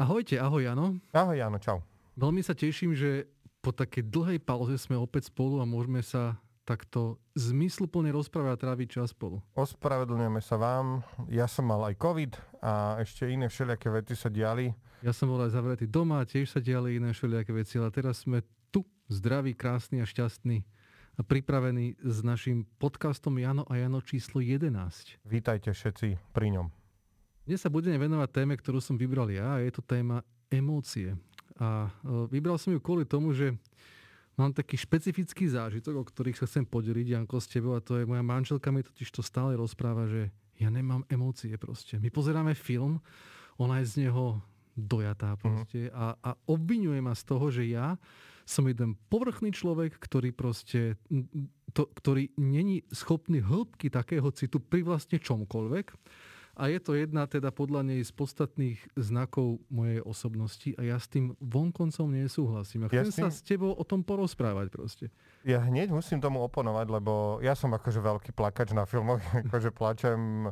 Ahojte, ahoj Jano. Ahoj Jano, čau. Veľmi sa teším, že po takej dlhej pauze sme opäť spolu a môžeme sa takto zmysluplne rozprávať a tráviť čas spolu. Ospravedlňujeme sa vám. Ja som mal aj COVID a ešte iné všelijaké veci sa diali. Ja som bol aj zavretý doma, tiež sa diali iné všelijaké veci, ale teraz sme tu, zdraví, krásni a šťastní a pripravení s našim podcastom Jano a Jano číslo 11. Vítajte všetci pri ňom. Dnes sa budeme venovať téme, ktorú som vybral ja a je to téma emócie. A e, vybral som ju kvôli tomu, že mám taký špecifický zážitok, o ktorých sa chcem podeliť, Janko, s tebou a to je moja manželka mi totiž to stále rozpráva, že ja nemám emócie proste. My pozeráme film, ona je z neho dojatá mhm. proste uh-huh. a, a obvinuje ma z toho, že ja som jeden povrchný človek, ktorý proste, to, ktorý není schopný hĺbky takého citu pri vlastne čomkoľvek a je to jedna teda podľa nej z podstatných znakov mojej osobnosti a ja s tým vonkoncom nesúhlasím. A chcem ja sa s tebou o tom porozprávať proste. Ja hneď musím tomu oponovať, lebo ja som akože veľký plakač na filmoch, akože plačem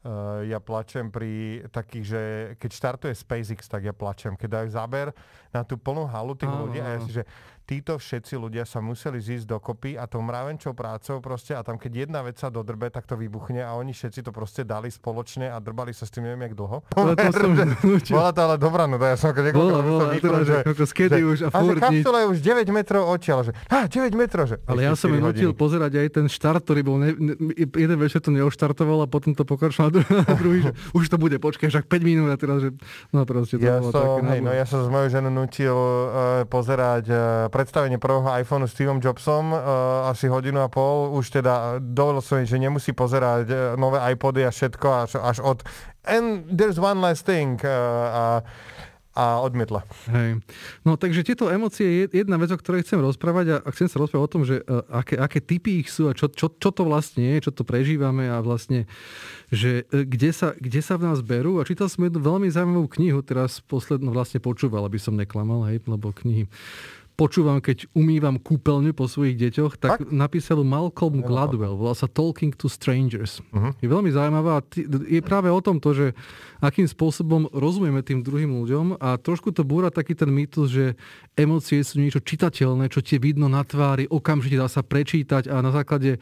Uh, ja plačem pri takých, že keď štartuje SpaceX, tak ja plačem. Keď dajú záber na tú plnú halu tých ľudí a ja si, že títo všetci ľudia sa museli zísť dokopy a tou mravenčou prácou proste a tam keď jedna vec sa dodrbe, tak to vybuchne a oni všetci to proste dali spoločne a drbali sa s tým neviem jak dlho. Ale to som bola to ale dobrá, no to ja som keď bola, bola, že, že, skedy už a, a že kapsula je už 9 metrov odtiaľ, že á, 9 metrov, že Ale ja som nutil pozerať aj ten štart, ktorý bol, ne, ne, jeden večer to neoštartoval a potom to pokračoval na druhý, že už to bude, počkaj, však 5 minút a teraz, že no proste to ja bolo som, také. Hej, no ja som s mojou ženou nutil uh, pozerať uh, predstavenie prvého iPhoneu Steveom Jobsom uh, asi hodinu a pol. Už teda dovolil som že nemusí pozerať uh, nové iPody a všetko až, až od and there's one last thing uh, a a odmietla. Hej. No takže tieto emócie je jedna vec, o ktorej chcem rozprávať a chcem sa rozprávať o tom, že uh, aké, aké typy ich sú a čo, čo, čo to vlastne je, čo to prežívame a vlastne, že kde, sa, kde sa v nás berú. A čítal som jednu veľmi zaujímavú knihu, teraz poslednú vlastne počúval, aby som neklamal, hej, lebo knihy počúvam, keď umývam kúpeľňu po svojich deťoch, tak, tak? napísal Malcolm Gladwell, volá sa Talking to Strangers. Uh-huh. Je veľmi zaujímavá. Je práve o tom to, že akým spôsobom rozumieme tým druhým ľuďom a trošku to búra taký ten mýtus, že emócie sú niečo čitateľné, čo ti vidno na tvári, okamžite dá sa prečítať a na základe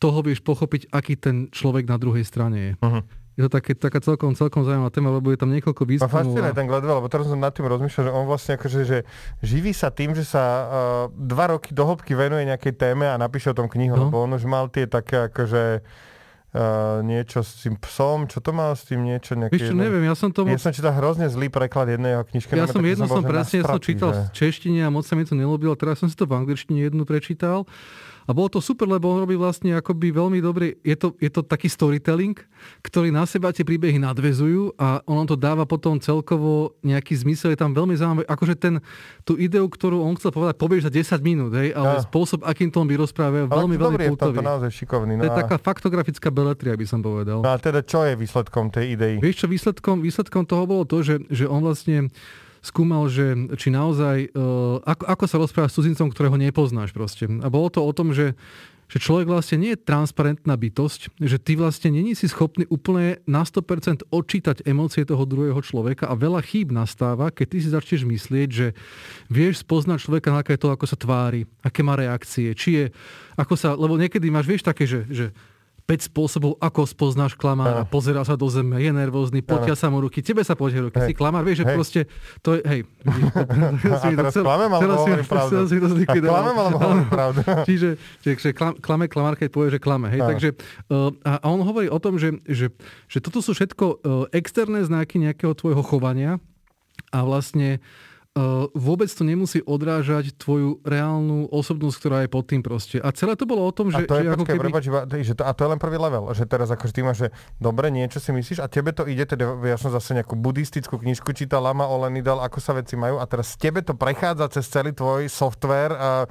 toho vieš pochopiť, aký ten človek na druhej strane je. Uh-huh je to také, taká celkom, celkom zaujímavá téma, lebo je tam niekoľko výskumov. Ma fascinuje a... ten Gladwell, lebo teraz som nad tým rozmýšľal, že on vlastne akože, že živí sa tým, že sa uh, dva roky do hĺbky venuje nejakej téme a napíše o tom knihu, no. lebo on už mal tie také akože Uh, niečo s tým psom, čo to mal s tým niečo nejaké... Vieš čo, neviem, ja som to... Ja som čítal hrozne zlý preklad jednej jeho knižky. Ja som jednu som presne, ja som čítal že... v češtine a moc sa mi to nelúbilo, teraz som si to v angličtine jednu prečítal a bolo to super, lebo on robí vlastne akoby veľmi dobrý, je to, je to taký storytelling, ktorý na seba tie príbehy nadvezujú a on to dáva potom celkovo nejaký zmysel, je tam veľmi zaujímavé, akože ten, tú ideu, ktorú on chcel povedať, povieš za 10 minút, hej, ale ja. spôsob, akým to on vyrozpráva, je veľmi, veľmi kultový. Je naozaj šikovný. No to je a... taká faktografická beletria, by som povedal. No a teda čo je výsledkom tej idei? Vieš čo, výsledkom, výsledkom toho bolo to, že, že on vlastne skúmal, že či naozaj, uh, ako, ako sa rozpráva s cudzincom, ktorého nepoznáš proste. A bolo to o tom, že, že človek vlastne nie je transparentná bytosť, že ty vlastne není si schopný úplne na 100% odčítať emócie toho druhého človeka a veľa chýb nastáva, keď ty si začneš myslieť, že vieš spoznať človeka na to, ako sa tvári, aké má reakcie, či je, ako sa, lebo niekedy máš, vieš, také, že, že 5 spôsobov, ako spoznáš klamára, pozerá sa do zeme, je nervózny, potia sa mu ruky, tebe sa potia ruky, hej. si klamár, vieš, že hej. proste, to je, hej. a teraz klamem, alebo hovorím pravdu. Klamem, alebo hovorím pravdu. Čiže, čiže klame klamár, keď povie, že klame, hej. Takže, uh, a on hovorí o tom, že, že, že toto sú všetko uh, externé znaky nejakého tvojho chovania a vlastne vôbec to nemusí odrážať tvoju reálnu osobnosť, ktorá je pod tým proste. A celé to bolo o tom, že... A to je, že počkaj, keby... prepáč, že to, a to je len prvý level, že teraz akože ty máš, že dobre, niečo si myslíš a tebe to ide, teda ja som zase nejakú buddhistickú knižku čítal, Lama Olenidal, ako sa veci majú a teraz tebe to prechádza cez celý tvoj software, uh,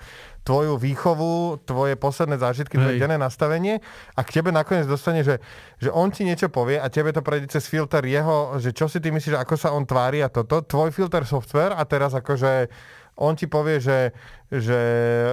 tvoju výchovu, tvoje posledné zážitky, tvoje denné nastavenie a k tebe nakoniec dostane, že, že on ti niečo povie a tebe to prejde cez filter jeho, že čo si ty myslíš, ako sa on tvári a toto, tvoj filter software a teraz akože on ti povie, že že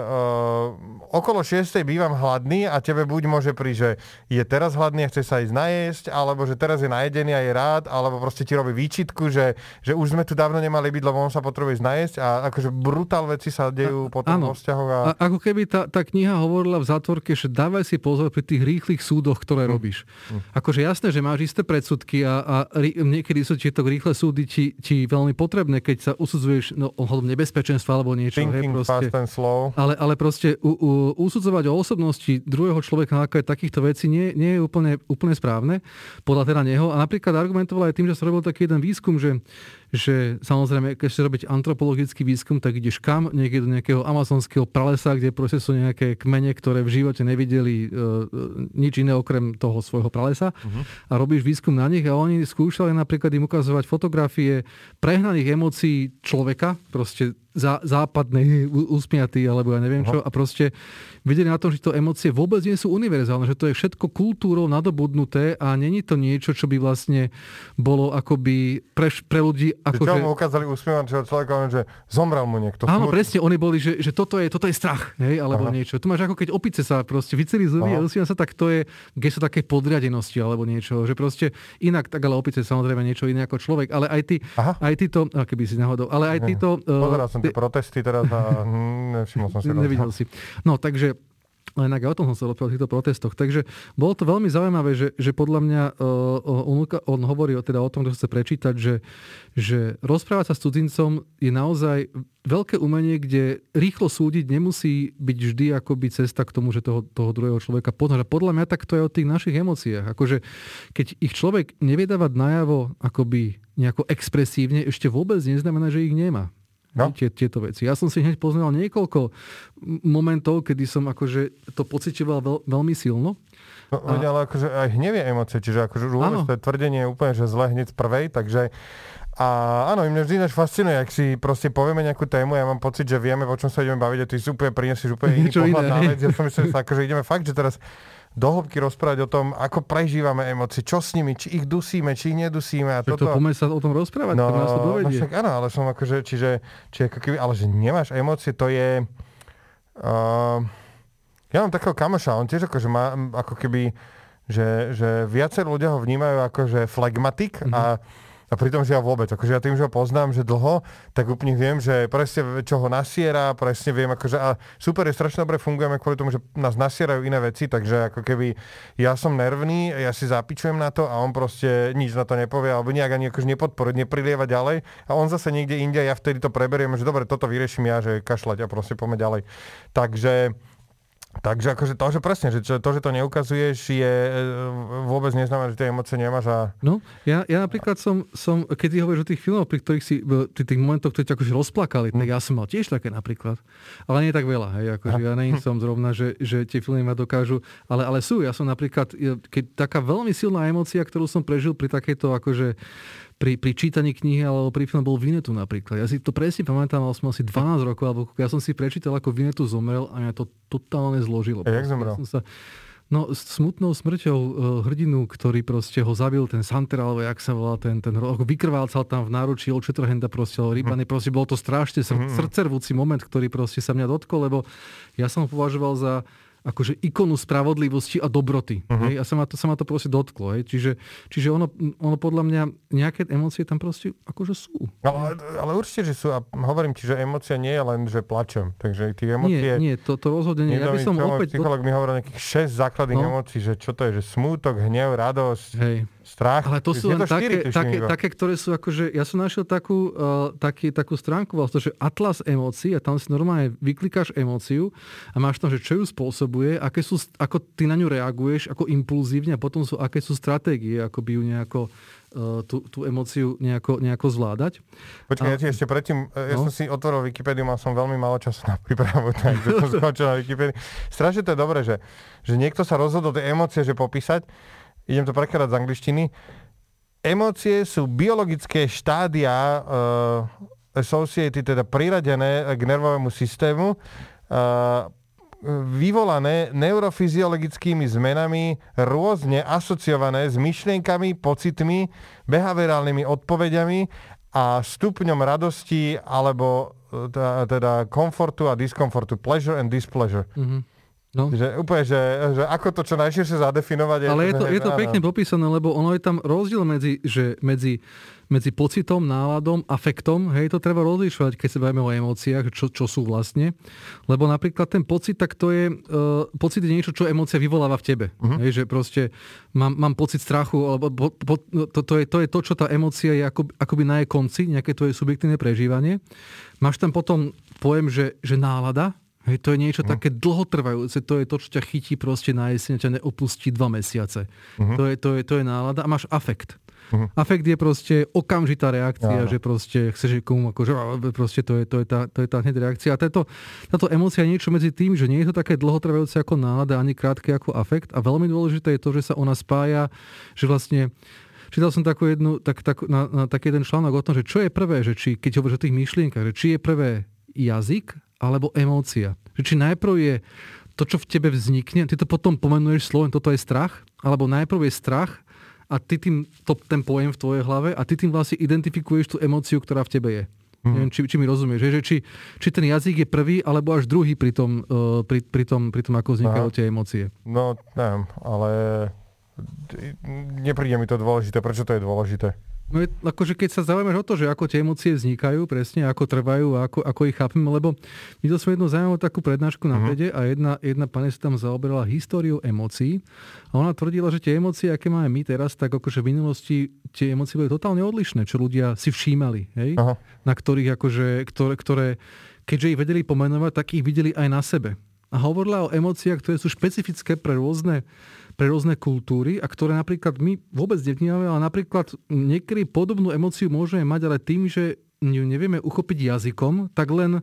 uh, okolo 6. bývam hladný a tebe buď môže prísť, že je teraz hladný a chce sa ísť najesť, alebo že teraz je najedený a je rád, alebo proste ti robí výčitku, že, že už sme tu dávno nemali byť, lebo on sa potrebuje ísť najesť a akože brutál veci sa dejú a, potom áno. vo vzťahoch. A... a... ako keby tá, tá kniha hovorila v zátvorke, že dávaj si pozor pri tých rýchlych súdoch, ktoré hm. robíš. Hm. Akože jasné, že máš isté predsudky a, a rí, niekedy sú tieto rýchle súdy ti, ti veľmi potrebné, keď sa usudzuješ no, ohľadom nebezpečenstva alebo niečo. Thinking hej, proste, and slow. Ale, ale proste u, u, usudzovať o osobnosti druhého človeka na takýchto vecí nie, nie je úplne, úplne správne, podľa teda neho. A napríklad argumentoval aj tým, že sa robil taký jeden výskum, že že samozrejme, keď chceš robiť antropologický výskum, tak ideš kam? Niekde do nejakého amazonského pralesa, kde proste sú nejaké kmene, ktoré v živote nevideli uh, nič iné okrem toho svojho pralesa uh-huh. a robíš výskum na nich a oni skúšali napríklad im ukazovať fotografie prehnaných emócií človeka, proste zá, západnej, usmiatý, alebo ja neviem čo. A proste vedeli na tom, že to emócie vôbec nie sú univerzálne, že to je všetko kultúrou nadobudnuté a není to niečo, čo by vlastne bolo akoby pre, pre ľudí... Ako čo že... mu ukázali usmievať človeka, že zomrel mu niekto. Áno, smutný. presne, oni boli, že, že toto, je, toto je strach, hej, alebo Aha. niečo. Tu máš ako keď opice sa proste vyceli zuby a usmieva sa, tak to je gesto také podriadenosti alebo niečo. Že proste inak, tak ale opice samozrejme niečo iné ako človek. Ale aj ty, Aha. aj ty to, keby si náhodou, ale aj ty to... Uh, som tie protesty teraz a hm, nevšimol som si. Nevidel si. No, takže len ak o tom som rozprával o týchto protestoch. Takže bolo to veľmi zaujímavé, že, že podľa mňa uh, on, on hovorí teda o tom, že chce prečítať, že, že rozprávať sa s cudzincom je naozaj veľké umenie, kde rýchlo súdiť nemusí byť vždy akoby cesta k tomu, že toho, toho druhého človeka pozná. Podľa mňa tak to je o tých našich emóciách. Akože keď ich človek nevie dávať najavo akoby nejako expresívne, ešte vôbec neznamená, že ich nemá. No. Tie, tieto veci. Ja som si hneď poznal niekoľko momentov, kedy som akože to pocitoval veľ, veľmi silno. No, a... ale akože aj hnev je emócie, čiže akože vôbec to je tvrdenie je úplne, že zle hneď z prvej, takže a áno, mňa vždy ináč fascinuje, ak si proste povieme nejakú tému, ja mám pocit, že vieme, o čom sa ideme baviť a ty si úplne prinesieš úplne iný pohľad na vec. Ja som myslel, že akože ideme fakt, že teraz dohlbky rozprávať o tom, ako prežívame emócie, čo s nimi, či ich dusíme, či ich nedusíme. A toto... To sa o tom rozprávať, no, nás to No však áno, ale som akože, čiže, či ako keby, ale že nemáš emócie, to je... Uh, ja mám takého kamoša, on tiež akože má ako keby, že, že viacej ľudia ho vnímajú ako že flegmatik mm-hmm. a a pritom, že ja vôbec, akože ja tým, že ho poznám, že dlho, tak úplne viem, že presne čo ho nasiera, presne viem, akože a super, je strašne dobre fungujeme kvôli tomu, že nás nasierajú iné veci, takže ako keby ja som nervný, ja si zapičujem na to a on proste nič na to nepovie, alebo nejak ani akože nepodporuje, neprilieva ďalej a on zase niekde inde, ja vtedy to preberiem, že dobre, toto vyrieším ja, že kašľať a proste poďme ďalej. Takže Takže akože to, že presne, že to, že to neukazuješ, je e, vôbec neznamená, že tie emócie nemáš a... No, ja, ja napríklad som, som, keď ty hovoríš o tých filmoch, pri ktorých si, pri tých momentoch, ktoré ťa akože rozplakali, hm. tak ja som mal tiež také napríklad. Ale nie tak veľa, hej, akože ja nie som zrovna, že, že tie filmy ma dokážu, ale, ale sú, ja som napríklad, keď taká veľmi silná emócia, ktorú som prežil pri takejto akože pri, pri čítaní knihy alebo pri filme bol Vinetu napríklad. Ja si to presne pamätám, mal som asi 12 rokov, alebo ja som si prečítal, ako Vinetu zomrel a mňa to totálne zložilo. A jak zomrel? Ja sa, No, smutnou smrťou uh, hrdinu, ktorý proste ho zabil, ten Santer, alebo jak sa volá, ten, ten ako vykrvácal tam v náručí od Shatterhanda proste, rybany, mm. proste bol to strašne sr- mm. srdcervúci moment, ktorý proste sa mňa dotkol, lebo ja som ho považoval za akože ikonu spravodlivosti a dobroty. Uh-huh. Hej? A sa ma, to, sa ma to proste dotklo. Hej? Čiže, čiže ono, ono podľa mňa, nejaké emócie tam proste akože sú. Ale, ale určite, že sú. A hovorím ti, že emócia nie je len, že plačem. Takže tie emócie... Nie, nie, to, to rozhodne nie. Ja by som opäť... Psycholog mi hovorí nejakých 6 základných no. emócií, že čo to je, že smútok, hnev, radosť, Hej strach. Ale to sú len to také, také, také, ktoré sú akože, ja som našiel takú, uh, taký, takú stránku, to, že atlas emócií a tam si normálne vyklikáš emóciu a máš tam, že čo ju spôsobuje, aké sú, ako ty na ňu reaguješ, ako impulzívne a potom sú, aké sú stratégie, ako by ju nejako uh, tú, tú emóciu nejako, nejako zvládať. Počkaj, a... ja ti ešte predtým, e, ja no? som si otvoril Wikipédiu, mal som veľmi málo času na prípravu, takže som skončil na Wikipédii. Strašne to je dobré, že, že niekto sa rozhodol tie emócie, že popísať, idem to prekladať z angličtiny, emócie sú biologické štádia uh, associated, teda priradené k nervovému systému, uh, vyvolané neurofyziologickými zmenami, rôzne asociované s myšlienkami, pocitmi, behaviorálnymi odpovediami a stupňom radosti alebo e, teda komfortu a diskomfortu. Pleasure and displeasure. Mm-hmm. No. Že úplne, že, že ako to čo najširšie zadefinovať. Ale je to, je to pekne popísané, lebo ono je tam rozdiel medzi, že medzi, medzi pocitom, náladom, afektom. Hej, to treba rozlišovať, keď sa bavíme o emóciách, čo, čo sú vlastne. Lebo napríklad ten pocit, tak to je, uh, pocit je niečo, čo emócia vyvoláva v tebe. Uh-huh. Hej, že proste mám, mám pocit strachu, alebo po, po, to, to, je, to je to, čo tá emócia je ako, akoby na jej konci, nejaké tvoje subjektívne prežívanie. Máš tam potom pojem, že, že nálada, Hej, to je niečo uh-huh. také dlhotrvajúce, to je to, čo ťa chytí proste na jeseň, ťa neopustí dva mesiace. Uh-huh. To, je, to, je, to je nálada a máš afekt. Uh-huh. Afekt je proste okamžitá reakcia, uh-huh. že proste chceš komu, akože proste to je, to je tá, to je tá hneď reakcia. A táto, táto emócia je niečo medzi tým, že nie je to také dlhotrvajúce ako nálada, ani krátke ako afekt. A veľmi dôležité je to, že sa ona spája, že vlastne čítal som takú jednu, tak, tak, na, na taký jeden článok o tom, že čo je prvé, že či, keď hovoríš o tých myšlienkach, že či je prvé jazyk alebo emócia. Či najprv je to, čo v tebe vznikne, ty to potom pomenuješ slovom, toto je strach, alebo najprv je strach a ty tým, to, ten pojem v tvojej hlave a ty tým vlastne identifikuješ tú emóciu, ktorá v tebe je. Mm. Neviem, či, či mi rozumieš, že, že či, či ten jazyk je prvý, alebo až druhý pri tom, uh, pri, pri tom, pri tom ako vznikajú tie emócie. No, neviem, ale nepríde mi to dôležité. Prečo to je dôležité? No je, akože keď sa zaujímaš o to, že ako tie emócie vznikajú, presne, ako trvajú a ako, ako ich chápeme, lebo videl som jednu zaujímavú takú prednášku na vede uh-huh. a jedna, jedna pani sa tam zaoberala históriu emócií a ona tvrdila, že tie emócie, aké máme my teraz, tak akože v minulosti tie emócie boli totálne odlišné, čo ľudia si všímali, hej? Uh-huh. na ktorých akože, ktoré, ktoré, keďže ich vedeli pomenovať, tak ich videli aj na sebe. A hovorila o emóciách, ktoré sú špecifické pre rôzne pre rôzne kultúry a ktoré napríklad my vôbec nevnímame, ale napríklad niekedy podobnú emóciu môžeme mať, ale tým, že ju nevieme uchopiť jazykom, tak len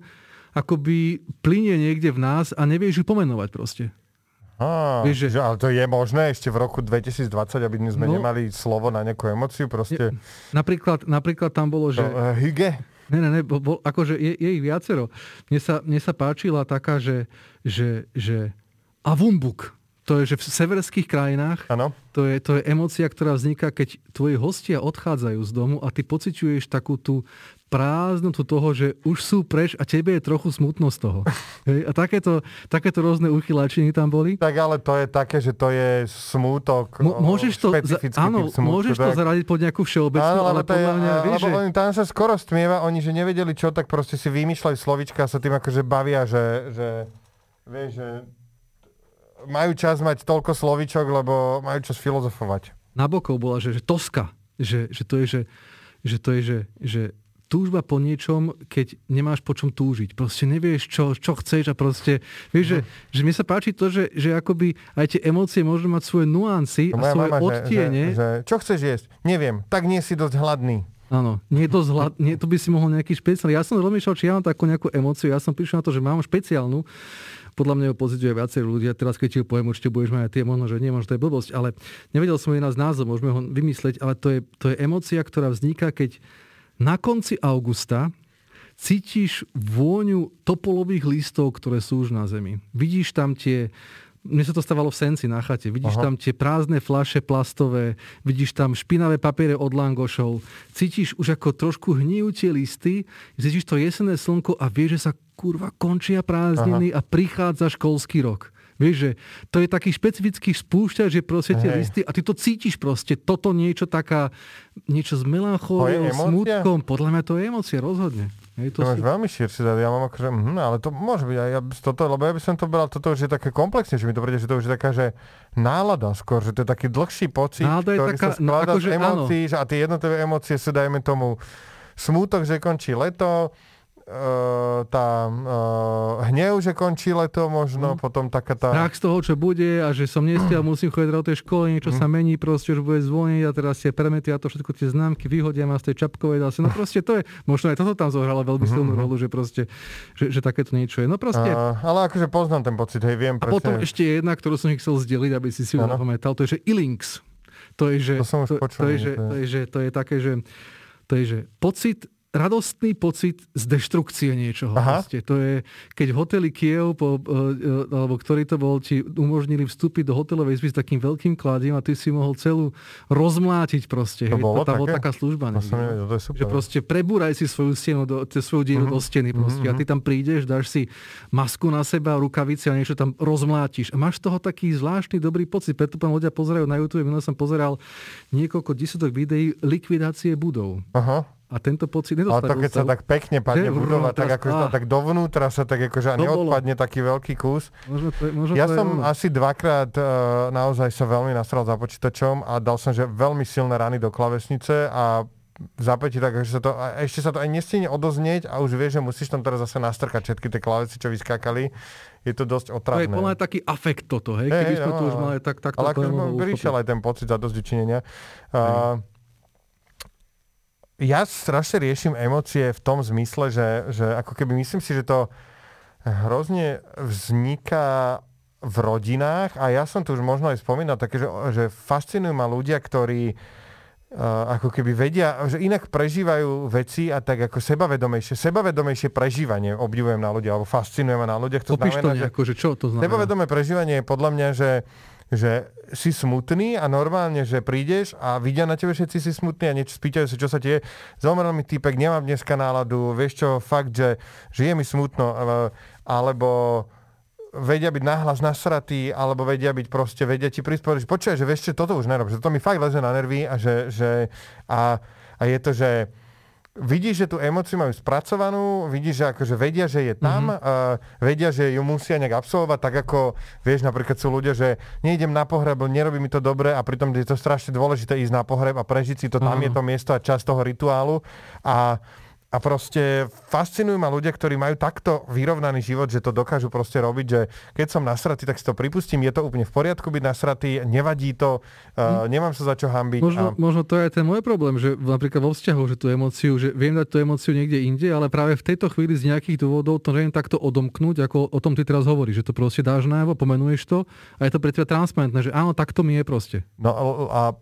akoby plinie niekde v nás a nevieš ju pomenovať proste. Á, Víš, že... Ale to je možné ešte v roku 2020, aby sme no, nemali slovo na nejakú emociu? Proste... napríklad, napríklad tam bolo, že... To, uh, hyge? Ne, ne, ne, bo, akože je, je ich viacero. Mne sa, mne sa páčila taká, že, že, že avumbuk to je, že v severských krajinách ano. To, je, to je emocia, ktorá vzniká, keď tvoji hostia odchádzajú z domu a ty pociťuješ takú tú prázdnotu toho, že už sú preč a tebe je trochu smutno z toho. Hej, a takéto, takéto rôzne uchylačiny tam boli. Tak ale to je také, že to je smútok. M- môžeš to, za, áno, smútku, môžeš tak? to zaradiť pod nejakú všeobecnú, áno, ale, ale podľa mňa, vieš, lebo že... tam sa skoro stmieva, oni, že nevedeli čo, tak proste si vymýšľajú slovička a sa tým akože bavia, že, že vieš, že majú čas mať toľko slovičok, lebo majú čas filozofovať. Nabokov bola, že, že toska, že, že to je, že, že to je, že, že túžba po niečom, keď nemáš po čom túžiť. Proste nevieš, čo, čo chceš a proste, vieš, že, že mi sa páči to, že, že akoby aj tie emócie môžu mať svoje nuancy a svoje mama, odtiene. Že, že, čo chceš jesť? Neviem, tak nie si dosť hladný. Áno, nie je dosť nie, to by si mohol nejaký špeciálny. Ja som rozmýšľal, či ja mám takú nejakú emóciu. Ja som prišiel na to, že mám špeciálnu, podľa mňa ju pozituje viacerí ľudia. Teraz, keď ti ju poviem, určite budeš mať aj tie, možno, že nie, možno to je blbosť, ale nevedel som jej nás názov, môžeme ho vymysleť, ale to je, to je emocia, ktorá vzniká, keď na konci augusta cítiš vôňu topolových listov, ktoré sú už na zemi. Vidíš tam tie mne sa to stávalo v Senci na chate. Vidíš Aha. tam tie prázdne flaše plastové, vidíš tam špinavé papiere od langošov, cítiš už ako trošku hnijú tie listy, cítiš to jesenné slnko a vieš, že sa kurva končia prázdniny Aha. a prichádza školský rok. Vieš, že to je taký špecifický spúšťač, že proste tie listy a ty to cítiš proste. Toto niečo taká, niečo s melanchóliou, smutkom. Podľa mňa to je emócia, rozhodne. Hej, to, to máš si... veľmi širší Ja mám akože, hm, ale to môže byť aj ja, toto, lebo ja by som to bral, toto už je také komplexne, že mi to príde, že to už je taká, že nálada skôr, že to je taký dlhší pocit, nálada ktorý taká, sa no, skladá no, akože, z emócií, že, a tie jednotlivé emócie sa dajme tomu smútok, že končí leto, Uh, tá uh, hnev, že končí leto možno, mm. potom taká tá... Strach z toho, čo bude a že som nestiel, musím chodiť do tej školy, niečo mm. sa mení, proste už bude zvoniť a teraz tie premety a to všetko tie známky vyhodia ma z tej čapkovej dase. No proste to je, možno aj toto tam zohralo veľmi mhm, silnú mm. rolu, že proste, že, že takéto niečo je. No proste... Uh, ale akože poznám ten pocit, hej, viem presne. A potom ešte jedna, ktorú som chcel zdeliť, aby si si ju zapamätal, to je, že Ilinks. To je, že, to, to, to, je, že, to, je, že, to je také, že to je, že pocit radostný pocit z deštrukcie niečoho. Proste. To je, keď v hoteli Kiev, po, e, e, alebo ktorý to bol, ti umožnili vstúpiť do hotelovej izby s takým veľkým kladím a ty si mohol celú rozmlátiť proste. To bolo tá, také? taká služba. Som nevedel, to je super. Že proste prebúraj si svoju stenu, do, svoju dieru mm-hmm. do steny proste. Mm-hmm. A ty tam prídeš, dáš si masku na seba, rukavice a niečo tam rozmlátiš. A máš toho taký zvláštny dobrý pocit. Preto pán ľudia pozerajú na YouTube. Minulé som pozeral niekoľko desiatok videí likvidácie budov. Aha. A tento pocit Ale to keď sa tak pekne padne že, budova, tak akože tak dovnútra sa tak akože neodpadne taký veľký kus. Možno to je, možno ja to som je asi dvakrát uh, naozaj sa veľmi nasral za počítačom a dal som že veľmi silné rany do klavesnice a zapäti tak, že sa to, a ešte sa to aj nestihne odoznieť a už vieš, že musíš tam teraz zase nastrkať všetky tie klavesy, čo vyskákali. Je to dosť otravné. To je plná taký afekt toto, hej? Keby hey, sme no, to už mali tak, tak Ale akože prišiel aj ten pocit za dosť učinenia. Uh, ja strašne riešim emócie v tom zmysle, že, že ako keby myslím si, že to hrozne vzniká v rodinách a ja som tu už možno aj spomínal také, že, že fascinujú ma ľudia, ktorí Uh, ako keby vedia, že inak prežívajú veci a tak ako sebavedomejšie, sebavedomejšie prežívanie obdivujem na ľudia, alebo fascinujem ma na ľuďach. To Opíš znamená, to nejako, že, že čo to znamená? Sebavedomé prežívanie je podľa mňa, že že si smutný a normálne, že prídeš a vidia na tebe všetci si smutní a niečo spýtajú sa, čo sa tie Zomrel mi týpek, nemám dneska náladu, vieš čo, fakt, že, že je mi smutno, alebo vedia byť nahlas nasratí, alebo vedia byť proste, vedia ti prisporiť, počúvaj, že vieš čo, toto už nerob, že to mi fakt leze na nervy a že, že a, a je to, že vidíš, že tú emociu majú spracovanú, vidíš, že akože vedia, že je tam, mm-hmm. uh, vedia, že ju musia nejak absolvovať, tak ako, vieš, napríklad sú ľudia, že nejdem na pohreb, nerobí mi to dobre a pritom je to strašne dôležité ísť na pohreb a prežiť si to, tam mm-hmm. je to miesto a čas toho rituálu a a proste fascinujú ma ľudia, ktorí majú takto vyrovnaný život, že to dokážu proste robiť, že keď som nasratý, tak si to pripustím, je to úplne v poriadku byť nasratý, nevadí to, uh, nemám sa za čo hambiť. Možno, a... možno to je aj ten môj problém, že napríklad vo vzťahu, že tú emociu, že viem dať tú emociu niekde inde, ale práve v tejto chvíli z nejakých dôvodov to neviem takto odomknúť, ako o tom ty teraz hovoríš, že to proste dáš najavo, pomenuješ to a je to pre teba transparentné, že áno, takto mi je proste. No a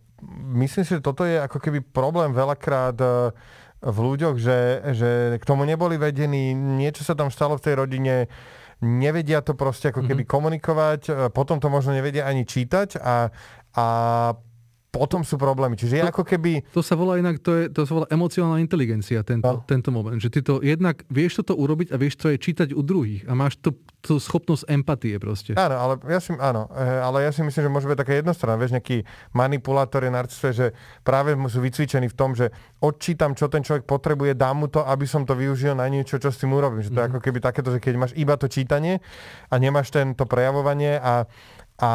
myslím si, že toto je ako keby problém veľakrát uh, v ľuďoch, že, že k tomu neboli vedení, niečo sa tam stalo v tej rodine, nevedia to proste ako keby mm-hmm. komunikovať, potom to možno nevedia ani čítať a, a potom sú problémy. Čiže je to, ako keby... To sa volá inak, to, je, to sa volá emocionálna inteligencia, tento, no. tento moment. Že ty to jednak vieš toto urobiť a vieš to aj čítať u druhých. A máš to, tú schopnosť empatie proste. Áno, ale ja si, áno, eh, ale ja si myslím, že môže byť také jednostranné. Vieš, nejaký manipulátor je narcistve, že práve sú vycvičení v tom, že odčítam, čo ten človek potrebuje, dám mu to, aby som to využil na niečo, čo s tým urobím. Že to mm. je mhm. ako keby takéto, že keď máš iba to čítanie a nemáš tento prejavovanie a, a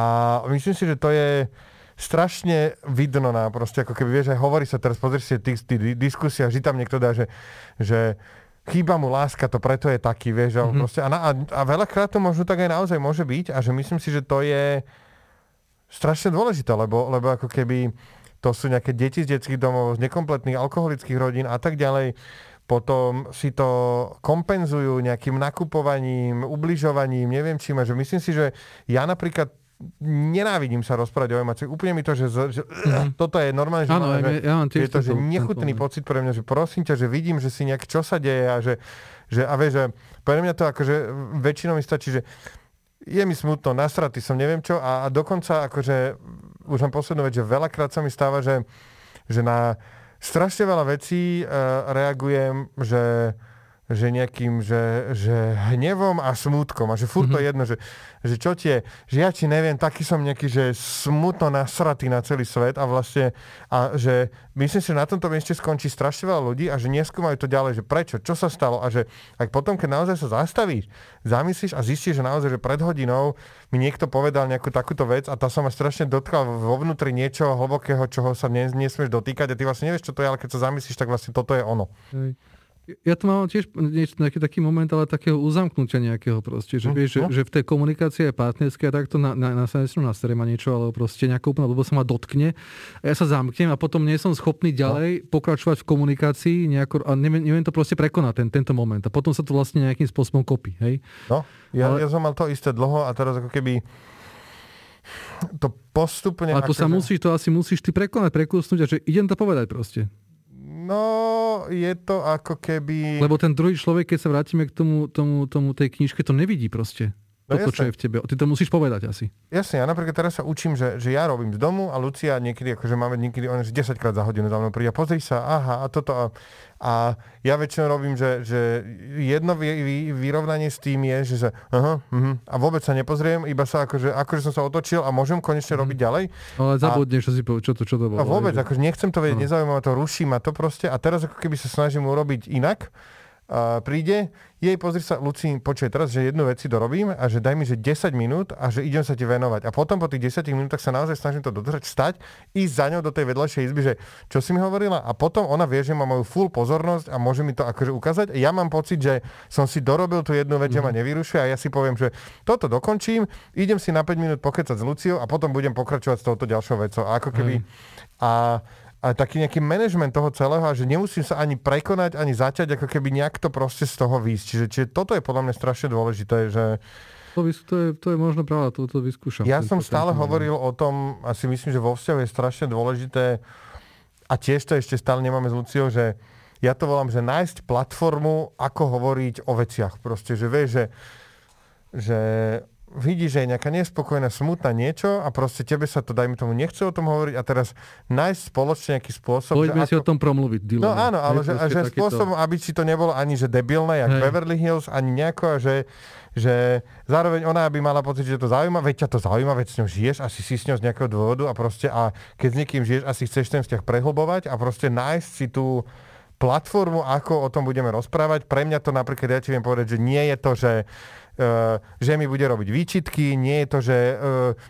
myslím si, že to je strašne vidno na proste, ako keby vieš, aj hovorí sa teraz, pozri si tí, tí diskusia, vždy tam niekto dá, že, že chýba mu láska, to preto je taký, vieš, mm-hmm. proste, a, na, a, a veľakrát to možno tak aj naozaj môže byť a že myslím si, že to je strašne dôležité, lebo, lebo ako keby to sú nejaké deti z detských domov, z nekompletných alkoholických rodín a tak ďalej, potom si to kompenzujú nejakým nakupovaním, ubližovaním, neviem čím, že myslím si, že ja napríklad nenávidím sa rozprávať o emóciách. Úplne mi to, že, že mm. toto je normálne, že, ano, že ja mám je to, že nechutný pocit pre mňa, že prosím ťa, že vidím, že si nejak čo sa deje a že, že a vieš, že pre mňa to akože väčšinou mi stačí, že je mi smutno, nasratý som, neviem čo a, a dokonca akože už mám poslednú vec, že veľakrát sa mi stáva, že, že na strašne veľa vecí uh, reagujem, že že nejakým, že, že hnevom a smutkom a že furt mm-hmm. to mhm. jedno, že, že čo tie, že ja ti neviem, taký som nejaký, že smutno nasratý na celý svet a vlastne, a že myslím si, že na tomto mieste skončí strašne veľa ľudí a že neskúmajú to ďalej, že prečo, čo sa stalo a že ak potom, keď naozaj sa zastavíš, zamyslíš a zistíš, že naozaj, že pred hodinou mi niekto povedal nejakú takúto vec a tá sa ma strašne dotkla vo vnútri niečoho hlbokého, čoho sa nesmieš dotýkať a ty vlastne nevieš, čo to je, ale keď sa zamyslíš, tak vlastne toto je ono. Hej ja to mám tiež niečo, nejaký taký moment, ale takého uzamknutia nejakého proste, že, mm, vieš, no. že, že v tej komunikácii je partnerskej a takto na, na, na, na, na ma niečo, alebo proste nejaká úplná lebo sa ma dotkne a ja sa zamknem a potom nie som schopný no. ďalej no. pokračovať v komunikácii nejako, a neviem, neviem to proste prekonať, ten, tento moment a potom sa to vlastne nejakým spôsobom kopí, hej? No, ja, ale... ja som mal to isté dlho a teraz ako keby to postupne... Ale to sa že... musíš, to asi musíš ty prekonať, prekusnúť a že idem to povedať proste. No, je to ako keby... Lebo ten druhý človek, keď sa vrátime k tomu, tomu, tomu tej knižke, to nevidí proste. No toto, čo je v tebe. Ty to musíš povedať asi. Jasne, ja napríklad teraz sa učím, že, že ja robím z domu a Lucia niekedy, akože máme niekedy, on 10 krát za hodinu za mnou príde, pozri sa, aha, a toto. A, a ja väčšinou robím, že, že jedno vy, vy, vyrovnanie s tým je, že, že aha, uh-huh, a vôbec sa nepozriem, iba sa akože, akože som sa otočil a môžem konečne robiť ďalej. Ale zabudneš, čo, si, čo, to, čo to bolo. A vôbec, akože nechcem to vedieť, no. nezaujímavé to, ruší ma to proste a teraz ako keby sa snažím urobiť inak uh, príde, jej pozri sa, Luci, počuj teraz, že jednu vec si dorobím a že daj mi, že 10 minút a že idem sa ti venovať. A potom po tých 10 minútach sa naozaj snažím to dodržať, stať, ísť za ňou do tej vedľajšej izby, že čo si mi hovorila a potom ona vie, že má moju full pozornosť a môže mi to akože ukázať. Ja mám pocit, že som si dorobil tú jednu vec, mm. že ma mhm. nevyrušuje a ja si poviem, že toto dokončím, idem si na 5 minút pokecať s Luciou a potom budem pokračovať s touto ďalšou vecou. A ako keby... Mm. A a taký nejaký manažment toho celého, že nemusím sa ani prekonať, ani začať, ako keby nejak to proste z toho výjsť. Čiže, čiže toto je podľa mňa strašne dôležité, že to, to, je, to je možno pravda, to, to vyskúšam. Ja som stále tento, hovoril o tom, asi myslím, že vo vzťahu je strašne dôležité, a tiež to ešte stále nemáme s Luciou, že ja to volám, že nájsť platformu, ako hovoriť o veciach. Proste, že vieš, že, že vidí, že je nejaká nespokojná, smutná niečo a proste tebe sa to, dajme tomu, nechce o tom hovoriť a teraz nájsť spoločne nejaký spôsob. Poďme si ako... o tom promluviť. Dylan. No áno, ale že, že spôsobom, aby si to nebolo ani že debilné, jak Hej. Beverly Hills, ani nejako, že, že zároveň ona by mala pocit, že to zaujíma, veď ťa to zaujíma, veď s ňou žiješ, asi si s ňou z nejakého dôvodu a proste a keď s niekým žiješ, asi chceš ten vzťah prehlbovať a proste nájsť si tú platformu, ako o tom budeme rozprávať. Pre mňa to napríklad, ja ti viem povedať, že nie je to, že Eh, že mi bude robiť výčitky, nie je to, že eh,